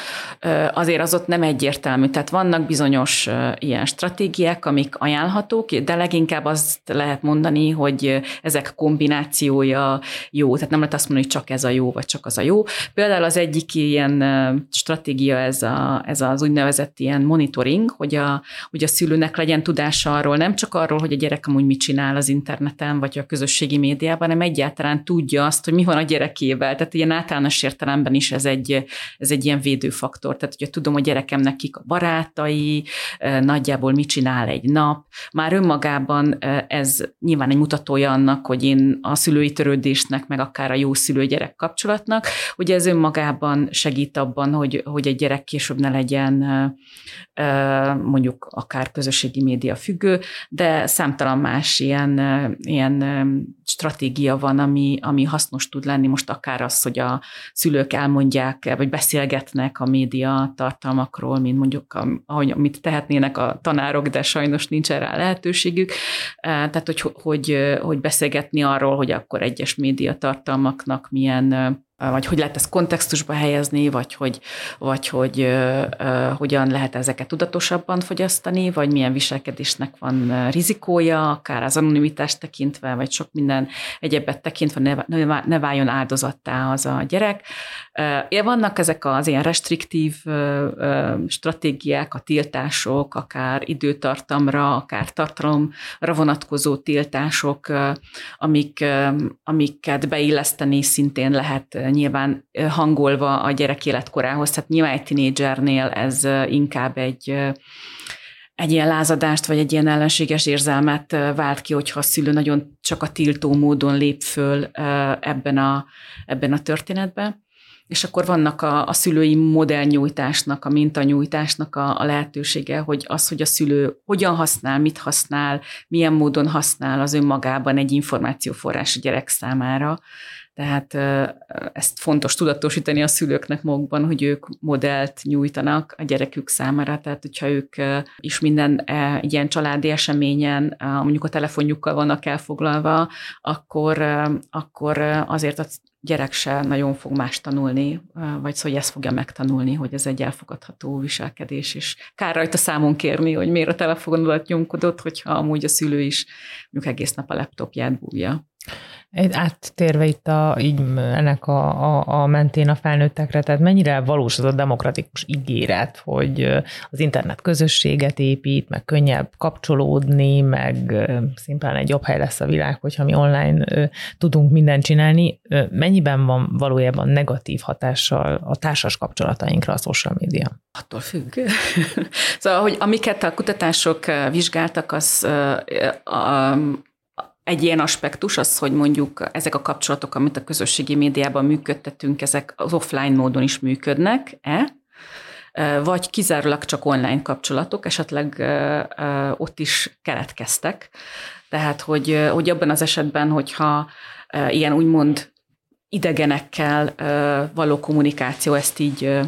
azért az ott nem egyértelmű. Tehát vannak bizonyos ilyen stratégiák, amik ajánlhatók, de leginkább azt lehet mondani, hogy ezek kombinációja jó. Tehát nem lehet azt mondani, hogy csak ez a jó, vagy csak az a jó. Például az egyik ilyen stratégia ez, a, ez az úgynevezett ilyen monitoring, hogy a, hogy a szülőnek legyen tudása arról, nem csak arról, hogy a gyerek amúgy mit csinál az interneten, vagy a közösségi médiában, hanem egyáltalán tudja azt, hogy mi van a gyerekével. Tehát ilyen általános értelemben is ez egy, ez egy ilyen védőfaktor. Tehát, hogyha tudom, hogy gyerekemnek kik a barátai, nagyjából mit csinál egy nap, már önmagában ez nyilván egy mutatója annak, hogy én a szülői törődésnek, meg akár a jó szülő-gyerek kapcsolatnak, hogy ez önmagában segít abban, hogy, hogy egy gyerek később ne legyen mondjuk akár közösségi média függő, de számtalan más ilyen, ilyen stratégia van, ami, ami hasznos tud lenni, most akár az, hogy a szülők elmondják, vagy beszélgetnek a média tartalmakról, mint mondjuk, ahogy, amit tehetnének a tanárok, de sajnos nincs erre lehetőségük. Tehát, hogy, hogy, hogy beszélgetni arról, hogy akkor egyes média tartalmaknak milyen vagy hogy lehet ezt kontextusba helyezni, vagy hogy, vagy hogy uh, uh, hogyan lehet ezeket tudatosabban fogyasztani, vagy milyen viselkedésnek van rizikója, akár az anonimitást tekintve, vagy sok minden egyebet tekintve ne, ne váljon áldozattá az a gyerek. Uh, vannak ezek az ilyen restriktív stratégiák, a tiltások, akár időtartamra, akár tartalomra vonatkozó tiltások, amik, amiket beilleszteni szintén lehet nyilván hangolva a gyerek életkorához, tehát nyilván egy tinédzsernél ez inkább egy egy ilyen lázadást, vagy egy ilyen ellenséges érzelmet vált ki, hogyha a szülő nagyon csak a tiltó módon lép föl ebben a, ebben a történetben. És akkor vannak a, a szülői modellnyújtásnak, a mintanyújtásnak a, a lehetősége, hogy az, hogy a szülő hogyan használ, mit használ, milyen módon használ az önmagában egy információforrás a gyerek számára, tehát ezt fontos tudatosítani a szülőknek magukban, hogy ők modellt nyújtanak a gyerekük számára, tehát hogyha ők is minden e, ilyen családi eseményen, mondjuk a telefonjukkal vannak elfoglalva, akkor, akkor azért a gyerek se nagyon fog más tanulni, vagy szóval, hogy ezt fogja megtanulni, hogy ez egy elfogadható viselkedés, és kár rajta számon kérni, hogy miért a telefonodat nyomkodott, hogyha amúgy a szülő is mondjuk egész nap a laptopját bújja. Áttérve itt a, így ennek a, a, a mentén a felnőttekre, tehát mennyire valós az a demokratikus ígéret, hogy az internet közösséget épít, meg könnyebb kapcsolódni, meg szimplán egy jobb hely lesz a világ, hogyha mi online tudunk mindent csinálni. Mennyiben van valójában negatív hatással a társas kapcsolatainkra a social média? Attól függ. szóval, hogy amiket a kutatások vizsgáltak, az a, egy ilyen aspektus az, hogy mondjuk ezek a kapcsolatok, amit a közösségi médiában működtetünk, ezek az offline módon is működnek-e, vagy kizárólag csak online kapcsolatok, esetleg ott is keletkeztek. Tehát, hogy, hogy abban az esetben, hogyha ilyen úgymond idegenekkel való kommunikáció ezt így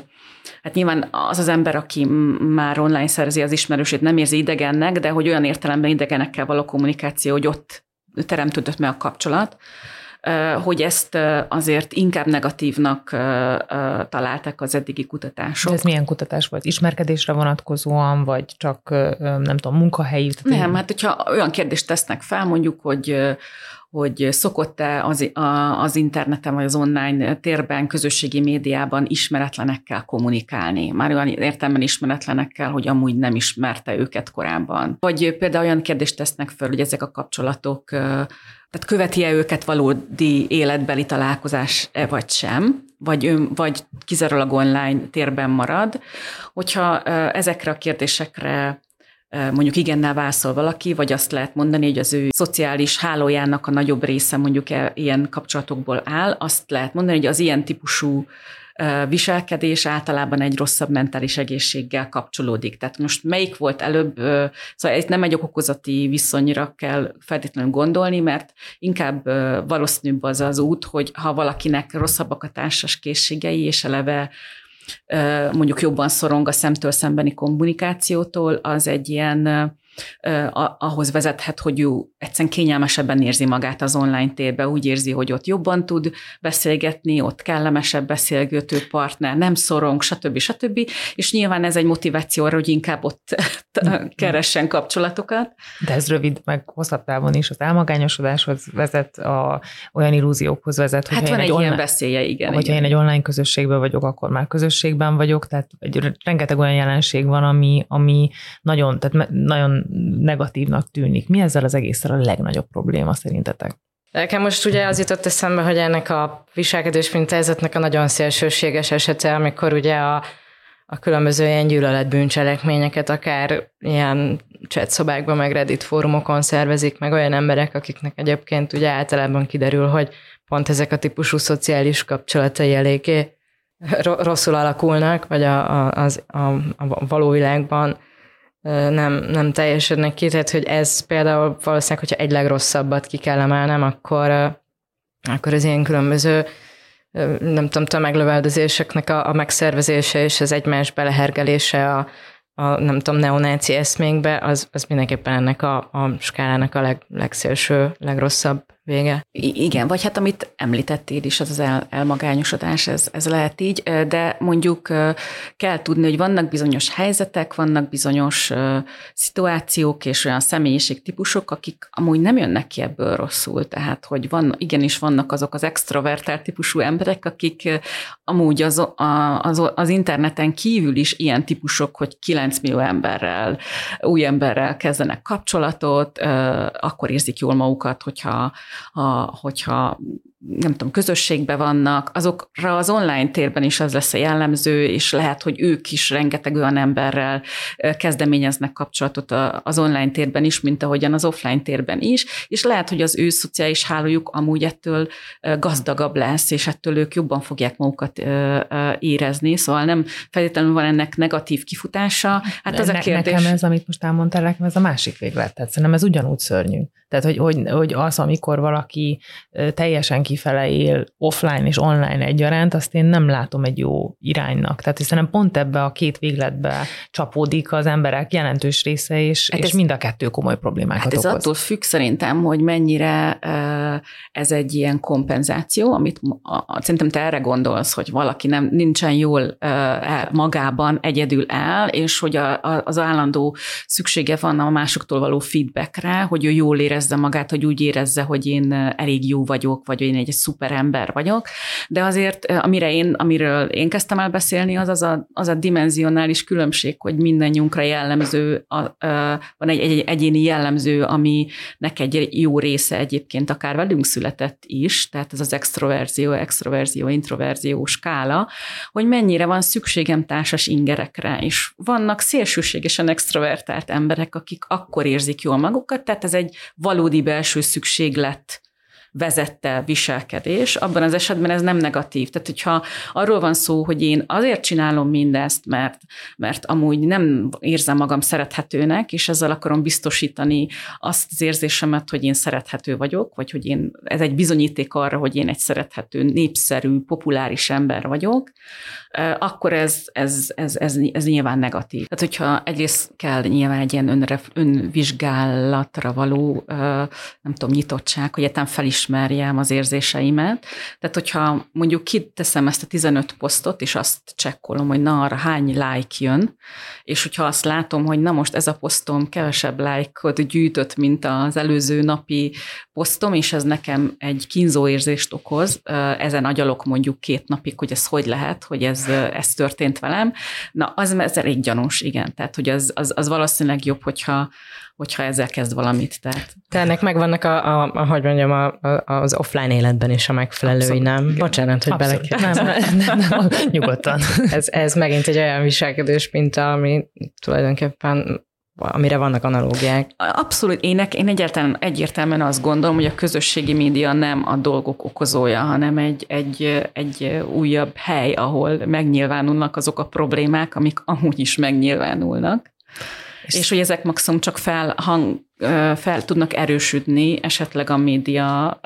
Hát nyilván az az ember, aki már online szerzi az ismerősét, nem érzi idegennek, de hogy olyan értelemben idegenekkel való kommunikáció, hogy ott teremtődött meg a kapcsolat, hogy ezt azért inkább negatívnak találták az eddigi kutatások. De ez milyen kutatás volt? Ismerkedésre vonatkozóan, vagy csak nem tudom, munkahelyi? Nem, hát hogyha olyan kérdést tesznek fel, mondjuk, hogy hogy szokott-e az, az interneten vagy az online térben, közösségi médiában ismeretlenekkel kommunikálni. Már olyan értelmen ismeretlenekkel, hogy amúgy nem ismerte őket korábban. Vagy például olyan kérdést tesznek föl, hogy ezek a kapcsolatok, tehát követi-e őket valódi életbeli találkozás-e vagy sem, vagy, ön, vagy kizárólag online térben marad. Hogyha ezekre a kérdésekre mondjuk igennel válaszol valaki, vagy azt lehet mondani, hogy az ő szociális hálójának a nagyobb része mondjuk e, ilyen kapcsolatokból áll, azt lehet mondani, hogy az ilyen típusú viselkedés általában egy rosszabb mentális egészséggel kapcsolódik. Tehát most melyik volt előbb, szóval itt nem egy okokozati viszonyra kell feltétlenül gondolni, mert inkább valószínűbb az az út, hogy ha valakinek rosszabbak a társas készségei, és eleve mondjuk jobban szorong a szemtől szembeni kommunikációtól, az egy ilyen ahhoz vezethet, hogy ő egyszerűen kényelmesebben érzi magát az online térbe, úgy érzi, hogy ott jobban tud beszélgetni, ott kellemesebb beszélgető partner, nem szorong, stb. stb. És nyilván ez egy motiváció arra, hogy inkább ott keressen kapcsolatokat. De ez rövid, meg hosszabb távon is az elmagányosodáshoz vezet, a, olyan illúziókhoz vezet, hogy hát van egy, egy online, ilyen veszélye, igen. Hogyha igen. én egy online közösségben vagyok, akkor már közösségben vagyok, tehát egy, rengeteg olyan jelenség van, ami, ami nagyon, tehát nagyon negatívnak tűnik. Mi ezzel az egészre a legnagyobb probléma szerintetek? Nekem most ugye az jutott eszembe, hogy ennek a viselkedés mintázatnak a nagyon szélsőséges esete, amikor ugye a, a különböző ilyen gyűlöletbűncselekményeket akár ilyen chat szobákban, meg Reddit fórumokon szervezik, meg olyan emberek, akiknek egyébként ugye általában kiderül, hogy pont ezek a típusú szociális kapcsolatai eléggé rosszul alakulnak, vagy a, a, az, a, a való világban nem, nem teljesednek ki, tehát hogy ez például valószínűleg, hogyha egy legrosszabbat ki kell emelnem, akkor, akkor az ilyen különböző nem tudom, tömeglöveldezéseknek a, a megszervezése és az egymás belehergelése a, a nem tudom, neonáci eszménkbe, az, az mindenképpen ennek a, a skálának a leg, legszélső, legrosszabb vége. I- igen, vagy hát amit említettél is, az az el- elmagányosodás, ez, ez lehet így, de mondjuk kell tudni, hogy vannak bizonyos helyzetek, vannak bizonyos szituációk és olyan személyiségtípusok, akik amúgy nem jönnek ki ebből rosszul, tehát hogy van, igenis vannak azok az extrovertált típusú emberek, akik amúgy az, az, az interneten kívül is ilyen típusok, hogy 9 millió emberrel, új emberrel kezdenek kapcsolatot, akkor érzik jól magukat, hogyha ha, hogyha nem tudom, közösségben vannak, azokra az online térben is az lesz a jellemző, és lehet, hogy ők is rengeteg olyan emberrel kezdeményeznek kapcsolatot az online térben is, mint ahogyan az offline térben is, és lehet, hogy az ő szociális hálójuk amúgy ettől gazdagabb lesz, és ettől ők jobban fogják magukat érezni, szóval nem feltétlenül van ennek negatív kifutása. Hát az ne, a kérdés... Nekem ez, amit most elmondtál, nekem ez a másik véglet. Tehát szerintem ez ugyanúgy szörnyű. Tehát, hogy, hogy, hogy az, amikor valaki teljesen kifele él offline és online egyaránt, azt én nem látom egy jó iránynak. Tehát hiszen pont ebbe a két végletbe csapódik az emberek jelentős része, és, hát és ez, mind a kettő komoly problémákat hát ez okoz. attól függ szerintem, hogy mennyire ez egy ilyen kompenzáció, amit szerintem te erre gondolsz, hogy valaki nem nincsen jól magában egyedül el, és hogy a, a, az állandó szüksége van a másoktól való feedbackre, hogy ő jól érezze magát, hogy úgy érezze, hogy én elég jó vagyok, vagy én egy szuper ember vagyok, de azért amire én, amiről én kezdtem el beszélni, az az a, az a dimenzionális különbség, hogy mindannyiunkra jellemző, a, a, van egy, egy egyéni jellemző, aminek egy jó része egyébként akár velünk született is, tehát ez az extroverzió, extroverzió, introverzió skála, hogy mennyire van szükségem társas ingerekre, és vannak szélsőségesen extrovertált emberek, akik akkor érzik jól magukat, tehát ez egy valódi belső szükséglet vezette viselkedés, abban az esetben ez nem negatív. Tehát, hogyha arról van szó, hogy én azért csinálom mindezt, mert, mert amúgy nem érzem magam szerethetőnek, és ezzel akarom biztosítani azt az érzésemet, hogy én szerethető vagyok, vagy hogy én, ez egy bizonyíték arra, hogy én egy szerethető, népszerű, populáris ember vagyok, akkor ez, ez, ez, ez, ez nyilván negatív. Tehát, hogyha egyrészt kell nyilván egy ilyen önref, önvizsgálatra való, nem tudom, nyitottság, hogy egyáltalán felismerjem az érzéseimet. Tehát, hogyha mondjuk kiteszem ezt a 15 posztot, és azt csekkolom, hogy na, arra hány like jön, és hogyha azt látom, hogy na most ez a posztom kevesebb like-ot gyűjtött, mint az előző napi posztom, és ez nekem egy kínzó érzést okoz, ezen agyalok mondjuk két napig, hogy ez hogy lehet, hogy ez ez, történt velem. Na, az, ez elég gyanús, igen. Tehát, hogy az, az, az valószínűleg jobb, hogyha, hogyha ezzel kezd valamit. Tehát. Te ennek megvannak, a, a, a, hogy mondjam, a, a, az offline életben is a megfelelői, nem? Igen. Bocsánat, hogy bele nem, nem, nem, nem, nyugodtan. ez, ez megint egy olyan viselkedés, mint ami tulajdonképpen amire vannak analógiák. Abszolút. Én, én egyáltalán egyértelműen azt gondolom, hogy a közösségi média nem a dolgok okozója, hanem egy, egy, egy újabb hely, ahol megnyilvánulnak azok a problémák, amik amúgy is megnyilvánulnak. És, és hogy ezek maximum csak fel, hang, fel tudnak erősödni esetleg a média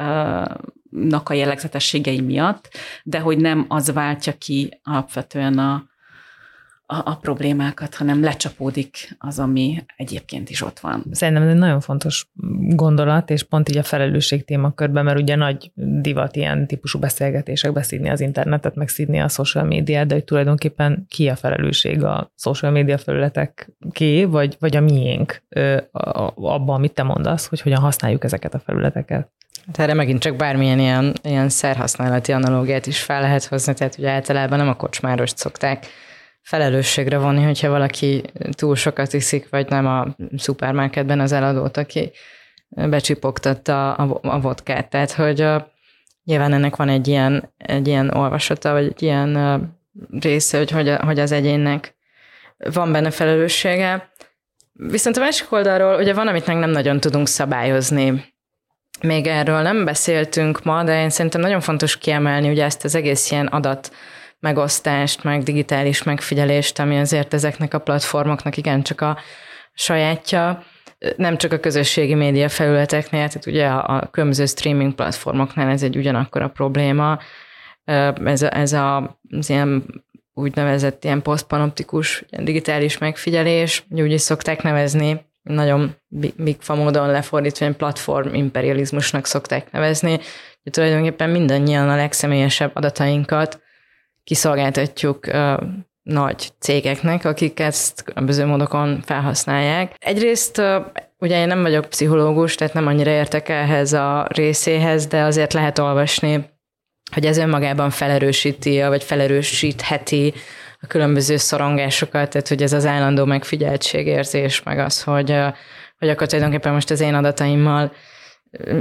nak a jellegzetességei miatt, de hogy nem az váltja ki alapvetően a, a, a problémákat, hanem lecsapódik az, ami egyébként is ott van. Szerintem ez egy nagyon fontos gondolat, és pont így a felelősség témakörben, mert ugye nagy divat ilyen típusú beszélgetések beszídni az internetet, meg szídni a social médiát, de hogy tulajdonképpen ki a felelősség a social média felületek ké, vagy, vagy a miénk abban, amit te mondasz, hogy hogyan használjuk ezeket a felületeket. Hát erre megint csak bármilyen ilyen, ilyen szerhasználati analógiát is fel lehet hozni, tehát ugye általában nem a kocsmárost szokták felelősségre vonni, hogyha valaki túl sokat iszik, vagy nem a szupermarketben az eladót, aki becsipogtatta a, a vodkát. Tehát, hogy a, nyilván ennek van egy ilyen, egy ilyen olvasata, vagy egy ilyen része, hogy, hogy, hogy az egyénnek van benne felelőssége. Viszont a másik oldalról ugye van, amit meg nem nagyon tudunk szabályozni. Még erről nem beszéltünk ma, de én szerintem nagyon fontos kiemelni ugye ezt az egész ilyen adat megosztást, meg digitális megfigyelést, ami azért ezeknek a platformoknak igencsak a sajátja, nem csak a közösségi média felületeknél, tehát ugye a, a különböző streaming platformoknál ez egy ugyanakkor a probléma. Ez, a, ez a, az ilyen úgynevezett ilyen posztpanoptikus ilyen digitális megfigyelés, úgy is szokták nevezni, nagyon bigfa módon lefordítva, hogy platform imperializmusnak szokták nevezni, hogy tulajdonképpen mindannyian a legszemélyesebb adatainkat kiszolgáltatjuk nagy cégeknek, akik ezt különböző módokon felhasználják. Egyrészt ugye én nem vagyok pszichológus, tehát nem annyira értek ehhez a részéhez, de azért lehet olvasni, hogy ez önmagában felerősíti, vagy felerősítheti a különböző szorongásokat, tehát hogy ez az állandó megfigyeltségérzés, meg az, hogy, hogy akkor tulajdonképpen most az én adataimmal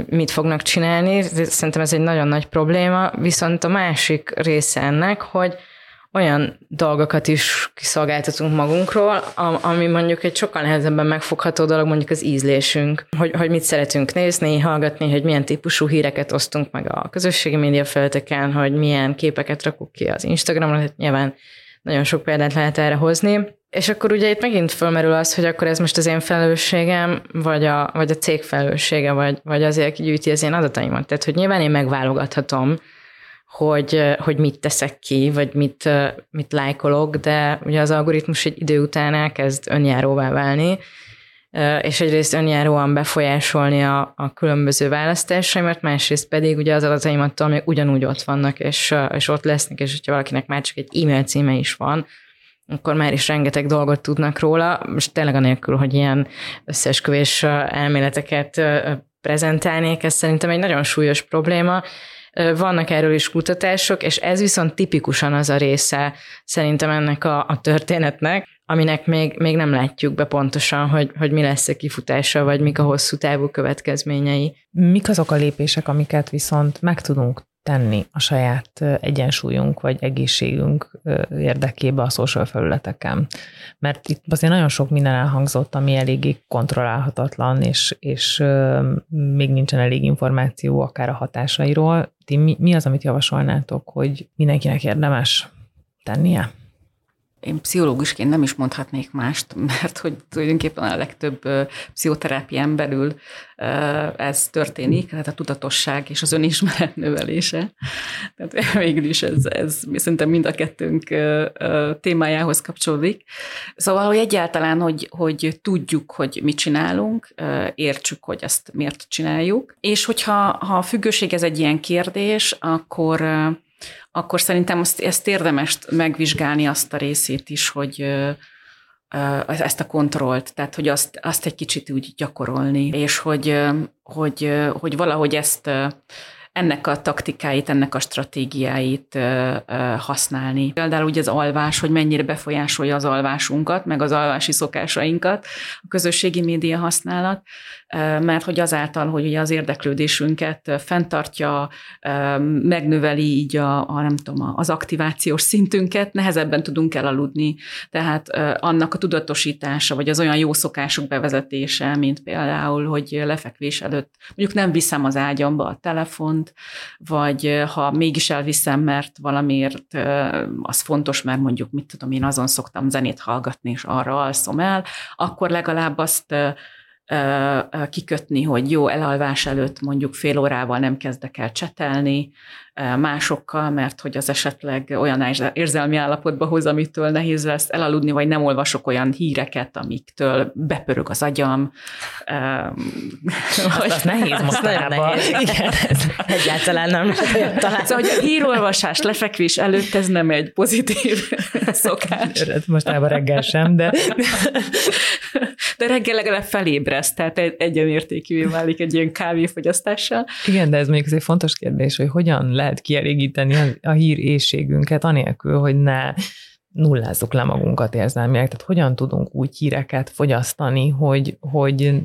mit fognak csinálni. Szerintem ez egy nagyon nagy probléma, viszont a másik része ennek, hogy olyan dolgokat is kiszolgáltatunk magunkról, ami mondjuk egy sokkal nehezebben megfogható dolog, mondjuk az ízlésünk, hogy, hogy mit szeretünk nézni, hallgatni, hogy milyen típusú híreket osztunk meg a közösségi média felteken, hogy milyen képeket rakunk ki az Instagramra, hát nyilván nagyon sok példát lehet erre hozni. És akkor ugye itt megint fölmerül az, hogy akkor ez most az én felelősségem, vagy a, vagy a cég felelőssége, vagy, vagy azért, aki gyűjti az én adataimat. Tehát, hogy nyilván én megválogathatom, hogy, hogy mit teszek ki, vagy mit, mit lájkolok, de ugye az algoritmus egy idő után elkezd önjáróvá válni, és egyrészt önjáróan befolyásolni a, a különböző választásaimat, másrészt pedig ugye az adataimattól még ugyanúgy ott vannak, és, és ott lesznek, és hogyha valakinek már csak egy e-mail címe is van, akkor már is rengeteg dolgot tudnak róla, most tényleg anélkül, hogy ilyen összeesküvés elméleteket prezentálnék, ez szerintem egy nagyon súlyos probléma, vannak erről is kutatások, és ez viszont tipikusan az a része szerintem ennek a, a történetnek, aminek még, még nem látjuk be pontosan, hogy, hogy mi lesz a kifutása, vagy mik a hosszú távú következményei. Mik azok a lépések, amiket viszont meg tudunk tenni a saját egyensúlyunk vagy egészségünk érdekébe a social felületeken. Mert itt azért nagyon sok minden elhangzott, ami eléggé kontrollálhatatlan, és, és még nincsen elég információ akár a hatásairól. Ti mi, mi az, amit javasolnátok, hogy mindenkinek érdemes tennie? Én pszichológusként nem is mondhatnék mást, mert hogy tulajdonképpen a legtöbb pszichoterápián belül ez történik, tehát a tudatosság és az önismeret növelése. Tehát végül is ez, ez szerintem mind a kettőnk témájához kapcsolódik. Szóval, hogy egyáltalán, hogy, hogy tudjuk, hogy mit csinálunk, értsük, hogy ezt miért csináljuk, és hogyha ha a függőség ez egy ilyen kérdés, akkor akkor szerintem azt, ezt érdemes megvizsgálni azt a részét is, hogy ezt a kontrollt, tehát hogy azt, azt egy kicsit úgy gyakorolni, és hogy, hogy, hogy valahogy ezt ennek a taktikáit, ennek a stratégiáit használni. Például ugye az alvás, hogy mennyire befolyásolja az alvásunkat, meg az alvási szokásainkat, a közösségi média használat, mert hogy azáltal, hogy ugye az érdeklődésünket fenntartja, megnöveli így a, a nem tudom, az aktivációs szintünket, nehezebben tudunk elaludni. Tehát annak a tudatosítása, vagy az olyan jó szokások bevezetése, mint például, hogy lefekvés előtt mondjuk nem viszem az ágyamba a telefont, vagy ha mégis elviszem, mert valamiért az fontos, mert mondjuk, mit tudom, én azon szoktam zenét hallgatni, és arra alszom el, akkor legalább azt kikötni, hogy jó, elalvás előtt mondjuk fél órával nem kezdek el csetelni, másokkal, mert hogy az esetleg olyan érzelmi állapotba hoz, amitől nehéz lesz elaludni, vagy nem olvasok olyan híreket, amiktől bepörög az agyam. Azt, az nehéz mostanában. Igen, ez egyáltalán nem talán. Szóval, hogy a hírolvasás lefekvés előtt ez nem egy pozitív szokás. Mostában reggel sem, de... De reggel legalább felébreszt, tehát egyenértékűvé válik egy ilyen kávéfogyasztással. Igen, de ez még egy fontos kérdés, hogy hogyan lehet kielégíteni a, a hír éjségünket, anélkül, hogy ne nullázzuk le magunkat érzelmileg. Tehát hogyan tudunk úgy híreket fogyasztani, hogy, hogy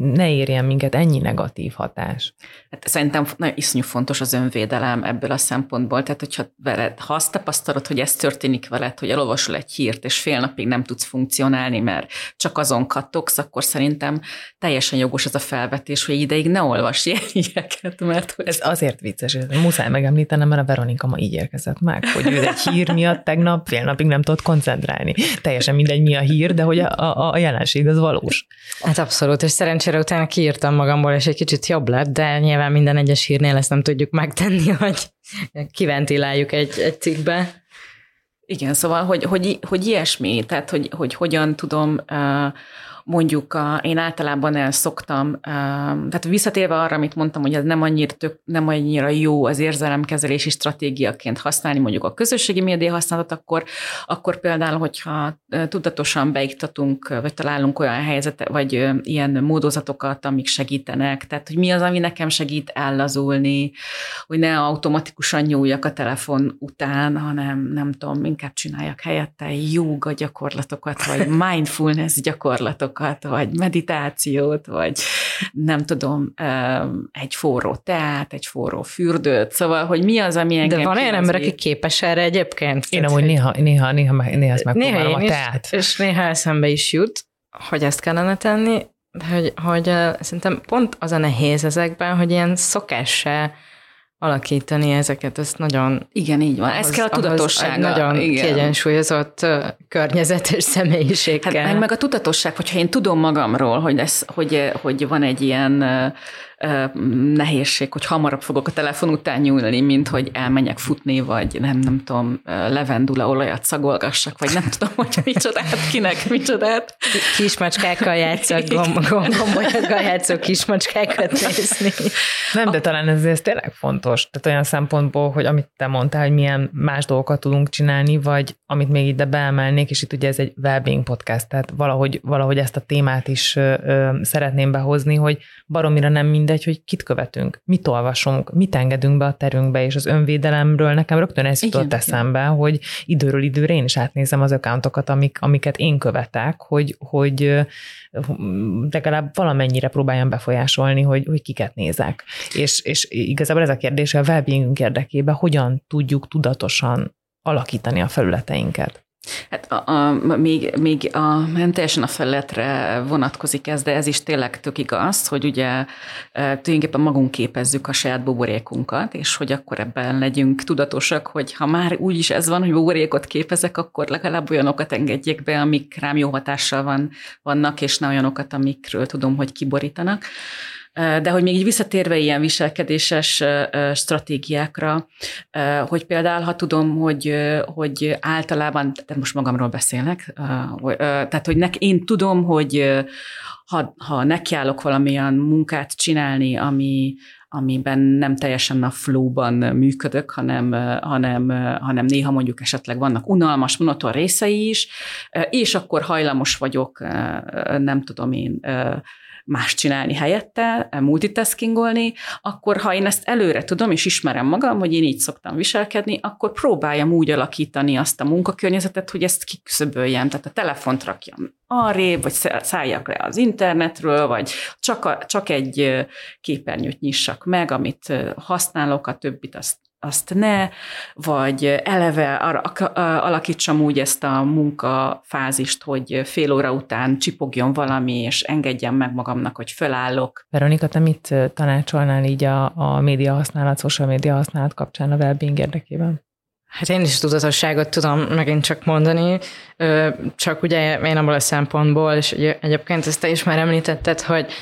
ne érjen minket ennyi negatív hatás. Hát szerintem nagyon iszonyú fontos az önvédelem ebből a szempontból. Tehát, hogyha veled, ha azt tapasztalod, hogy ez történik veled, hogy elolvasol egy hírt, és fél napig nem tudsz funkcionálni, mert csak azon kattogsz, akkor szerintem teljesen jogos az a felvetés, hogy ideig ne olvas ilyeneket, mert hogy... Ez azért vicces, hogy muszáj megemlítenem, mert a Veronika ma így érkezett meg, hogy ő egy hír miatt tegnap fél napig nem tudott koncentrálni. Teljesen mindegy, mi a hír, de hogy a, a, a jelenség az valós. Hát abszolút, és szerencsére szerencsére utána kiírtam magamból, és egy kicsit jobb lett, de nyilván minden egyes hírnél ezt nem tudjuk megtenni, hogy kiventiláljuk egy, egy cikkbe. Igen, szóval, hogy, hogy, hogy ilyesmi, tehát hogy, hogy hogyan tudom uh, mondjuk a, én általában el szoktam, tehát visszatérve arra, amit mondtam, hogy ez nem annyira, tök, nem annyira jó az érzelemkezelési stratégiaként használni mondjuk a közösségi média használatot, akkor, akkor például, hogyha tudatosan beiktatunk, vagy találunk olyan helyzetet, vagy ilyen módozatokat, amik segítenek, tehát hogy mi az, ami nekem segít ellazulni, hogy ne automatikusan nyúljak a telefon után, hanem nem tudom, inkább csináljak helyette jóga gyakorlatokat, vagy mindfulness gyakorlatokat, dolgokat, vagy meditációt, vagy nem tudom, egy forró teát, egy forró fürdőt, szóval, hogy mi az, ami engem De van olyan ember, aki képes erre egyébként? Én amúgy néha, néha, néha, néha ezt megpróbálom a teát. Is, és néha eszembe is jut, hogy ezt kellene tenni, de hogy, hogy szerintem pont az a nehéz ezekben, hogy ilyen szokássá alakítani ezeket, ez nagyon... Igen, így van. Ez kell a tudatosság. Nagyon igen. kiegyensúlyozott környezetes személyiség hát, meg, meg a tudatosság, hogyha én tudom magamról, hogy, ez, hogy, hogy van egy ilyen nehézség, hogy hamarabb fogok a telefon után nyúlni, mint hogy elmenjek futni, vagy nem, nem tudom, levendula olajat szagolgassak, vagy nem tudom, hogy micsodát, kinek micsodát. Kismacskákkal játszok, gomb, gombolyokkal játszok kismacskákat nézni. Nem, de talán ez, ez tényleg fontos. Tehát olyan szempontból, hogy amit te mondtál, hogy milyen más dolgokat tudunk csinálni, vagy amit még ide beemelnék, és itt ugye ez egy wellbeing podcast, tehát valahogy, valahogy ezt a témát is ö, ö, szeretném behozni, hogy baromira nem mindegy, hogy kit követünk, mit olvasunk, mit engedünk be a terünkbe, és az önvédelemről nekem rögtön ez jutott eszembe, hogy időről időre én is átnézem az accountokat, amik, amiket én követek, hogy, hogy legalább valamennyire próbáljam befolyásolni, hogy, hogy kiket nézek. És, és igazából ez a kérdés a wellbeingünk érdekében, hogyan tudjuk tudatosan alakítani a felületeinket. Hát a, a, még, még a, nem teljesen a felületre vonatkozik ez, de ez is tényleg tök igaz, hogy ugye e, tulajdonképpen magunk képezzük a saját buborékunkat, és hogy akkor ebben legyünk tudatosak, hogy ha már úgy is ez van, hogy buborékot képezek, akkor legalább olyanokat engedjék be, amik rám jó hatással van, vannak, és ne olyanokat, amikről tudom, hogy kiborítanak. De hogy még így visszatérve ilyen viselkedéses stratégiákra, hogy például, ha tudom, hogy, hogy általában, tehát most magamról beszélek, tehát hogy nek, én tudom, hogy ha, ha nekiállok valamilyen munkát csinálni, ami, amiben nem teljesen a flowban működök, hanem, hanem, hanem néha mondjuk esetleg vannak unalmas, monoton részei is, és akkor hajlamos vagyok, nem tudom én, más csinálni helyette, multitaskingolni, akkor ha én ezt előre tudom, és ismerem magam, hogy én így szoktam viselkedni, akkor próbáljam úgy alakítani azt a munkakörnyezetet, hogy ezt kiküszöböljem, tehát a telefont rakjam arrébb, vagy szálljak le az internetről, vagy csak, a, csak egy képernyőt nyissak meg, amit használok, a többit azt azt ne, vagy eleve alakítsam úgy ezt a munkafázist, hogy fél óra után csipogjon valami, és engedjem meg magamnak, hogy fölállok. Veronika, te mit tanácsolnál így a, a média használat, social média használat kapcsán a wellbeing érdekében? Hát én is tudatosságot tudom megint csak mondani, csak ugye én abból a szempontból, és egyébként ezt te is már említetted, hogy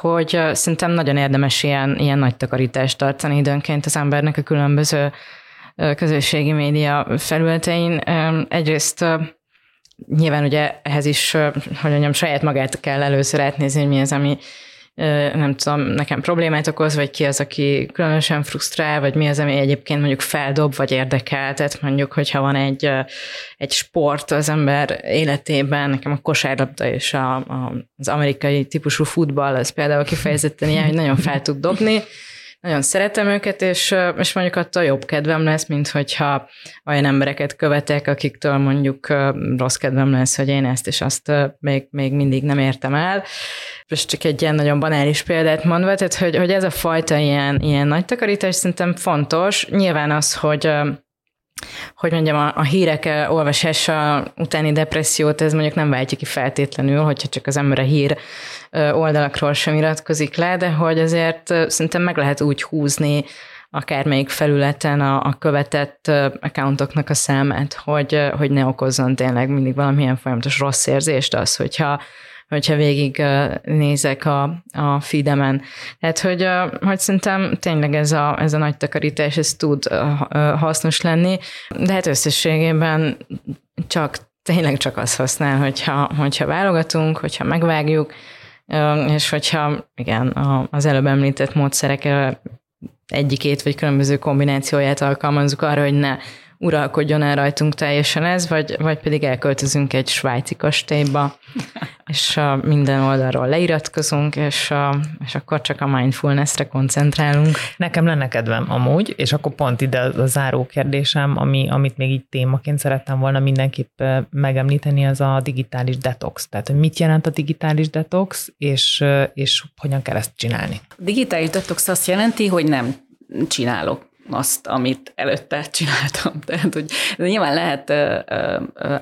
hogy szerintem nagyon érdemes ilyen, ilyen nagy takarítást tartani időnként az embernek a különböző közösségi média felületein. Egyrészt nyilván ugye ehhez is, hogy mondjam, saját magát kell először átnézni, hogy mi az, ami nem tudom, nekem problémát okoz, vagy ki az, aki különösen frusztrál, vagy mi az, ami egyébként mondjuk feldob, vagy érdekel. Tehát mondjuk, hogyha van egy, egy sport az ember életében, nekem a kosárlabda és a, a, az amerikai típusú futball, az például kifejezetten ilyen, hogy nagyon fel tud dobni, nagyon szeretem őket, és, és mondjuk attól jobb kedvem lesz, mint hogyha olyan embereket követek, akiktől mondjuk rossz kedvem lesz, hogy én ezt és azt még, még mindig nem értem el. És csak egy ilyen nagyon banális példát mondva, tehát hogy, hogy ez a fajta ilyen, ilyen nagy takarítás szerintem fontos. Nyilván az, hogy hogy mondjam, a, a hírek olvasása utáni depressziót, ez mondjuk nem váltja ki feltétlenül, hogyha csak az ember a hír oldalakról sem iratkozik le, de hogy azért szerintem meg lehet úgy húzni akármelyik felületen a, a követett accountoknak a számát, hogy, hogy ne okozzon tényleg mindig valamilyen folyamatos rossz érzést az, hogyha hogyha végig nézek a, a feedemen. Tehát, hogy, hogy szerintem tényleg ez a, ez a nagy takarítás, ez tud hasznos lenni, de hát összességében csak tényleg csak azt használ, hogyha, hogyha válogatunk, hogyha megvágjuk, és hogyha igen, az előbb említett módszerek egyikét vagy különböző kombinációját alkalmazzuk arra, hogy ne uralkodjon el rajtunk teljesen ez, vagy, vagy pedig elköltözünk egy svájci kastélyba, és a minden oldalról leiratkozunk, és, a, és akkor csak a mindfulness-re koncentrálunk. Nekem lenne kedvem amúgy, és akkor pont ide a záró kérdésem, ami, amit még így témaként szerettem volna mindenképp megemlíteni, az a digitális detox. Tehát, hogy mit jelent a digitális detox, és, és hogyan kell ezt csinálni? A digitális detox azt jelenti, hogy nem csinálok azt, amit előtte csináltam. Tehát, hogy de nyilván lehet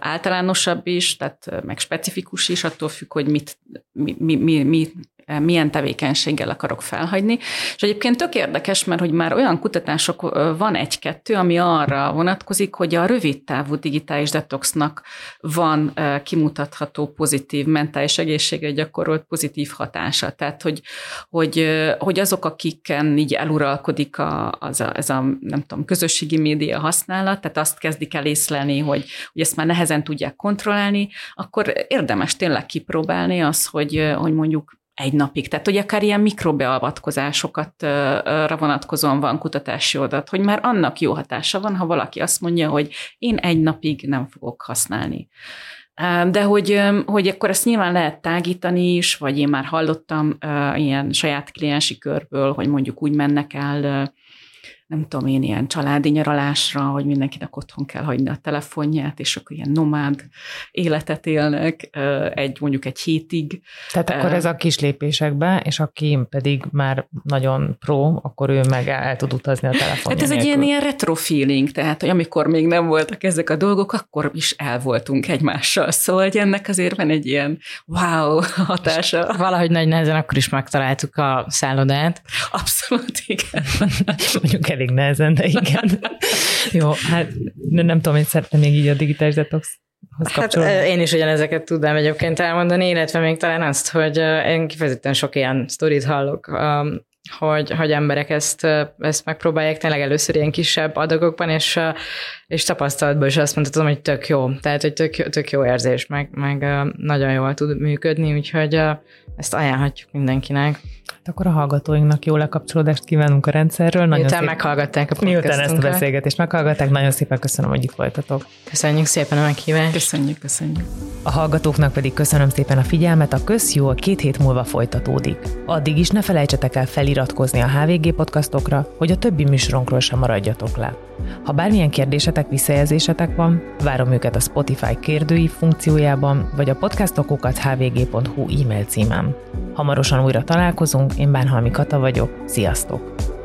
általánosabb is, tehát meg specifikus is, attól függ, hogy mit, mi, mi, mi, mi milyen tevékenységgel akarok felhagyni. És egyébként tök érdekes, mert hogy már olyan kutatások van egy-kettő, ami arra vonatkozik, hogy a rövid távú digitális detoxnak van kimutatható pozitív mentális egészségre gyakorolt pozitív hatása. Tehát, hogy, hogy, hogy azok, akiken így eluralkodik a, az a, ez a, nem tudom, közösségi média használat, tehát azt kezdik el észlelni, hogy, hogy ezt már nehezen tudják kontrollálni, akkor érdemes tényleg kipróbálni az, hogy, hogy mondjuk egy napig. Tehát, hogy akár ilyen mikrobeavatkozásokat vonatkozóan van kutatási adat, hogy már annak jó hatása van, ha valaki azt mondja, hogy én egy napig nem fogok használni. De hogy, hogy akkor ezt nyilván lehet tágítani is, vagy én már hallottam ilyen saját kliensi körből, hogy mondjuk úgy mennek el nem tudom én, ilyen családi nyaralásra, hogy mindenkinek otthon kell hagyni a telefonját, és akkor ilyen nomád életet élnek egy mondjuk egy hétig. Tehát akkor ez a kis lépésekbe, és aki pedig már nagyon pro, akkor ő meg el, tud utazni a telefonja Hát ez nélkül. egy ilyen, ilyen retro feeling, tehát hogy amikor még nem voltak ezek a dolgok, akkor is el voltunk egymással. Szóval hogy ennek azért van egy ilyen wow hatása. És valahogy nagy nehezen akkor is megtaláltuk a szállodát. Abszolút, igen. mondjuk elég nehezen, de igen. Jó, hát nem tudom, én szeretném még így a digitális detox Hát én is ugyanezeket tudnám egyébként elmondani, illetve még talán azt, hogy én kifejezetten sok ilyen sztorit hallok, hogy, hogy emberek ezt, ezt megpróbálják tényleg először ilyen kisebb adagokban, és, és tapasztalatból is azt mondhatom, hogy tök jó. Tehát, hogy tök, tök jó érzés, meg, meg nagyon jól tud működni, úgyhogy ezt ajánlhatjuk mindenkinek. Hát akkor a hallgatóinknak jó lekapcsolódást kívánunk a rendszerről. Nagyon Miután szép... meghallgatták a Miután ezt a beszélgetést meghallgatták, nagyon szépen köszönöm, hogy itt voltatok. Köszönjük szépen a meghívást. Köszönjük, köszönjük. A hallgatóknak pedig köszönöm szépen a figyelmet, a Közjó két hét múlva folytatódik. Addig is ne felejtsetek el feliratkozni a HVG podcastokra, hogy a többi műsorunkról sem maradjatok le. Ha bármilyen kérdésetek, visszajelzésetek van, várom őket a Spotify kérdői funkciójában, vagy a podcastokokat hvg.hu e-mail címem. Hamarosan újra találkozunk, én Bánhalmi Kata vagyok, sziasztok!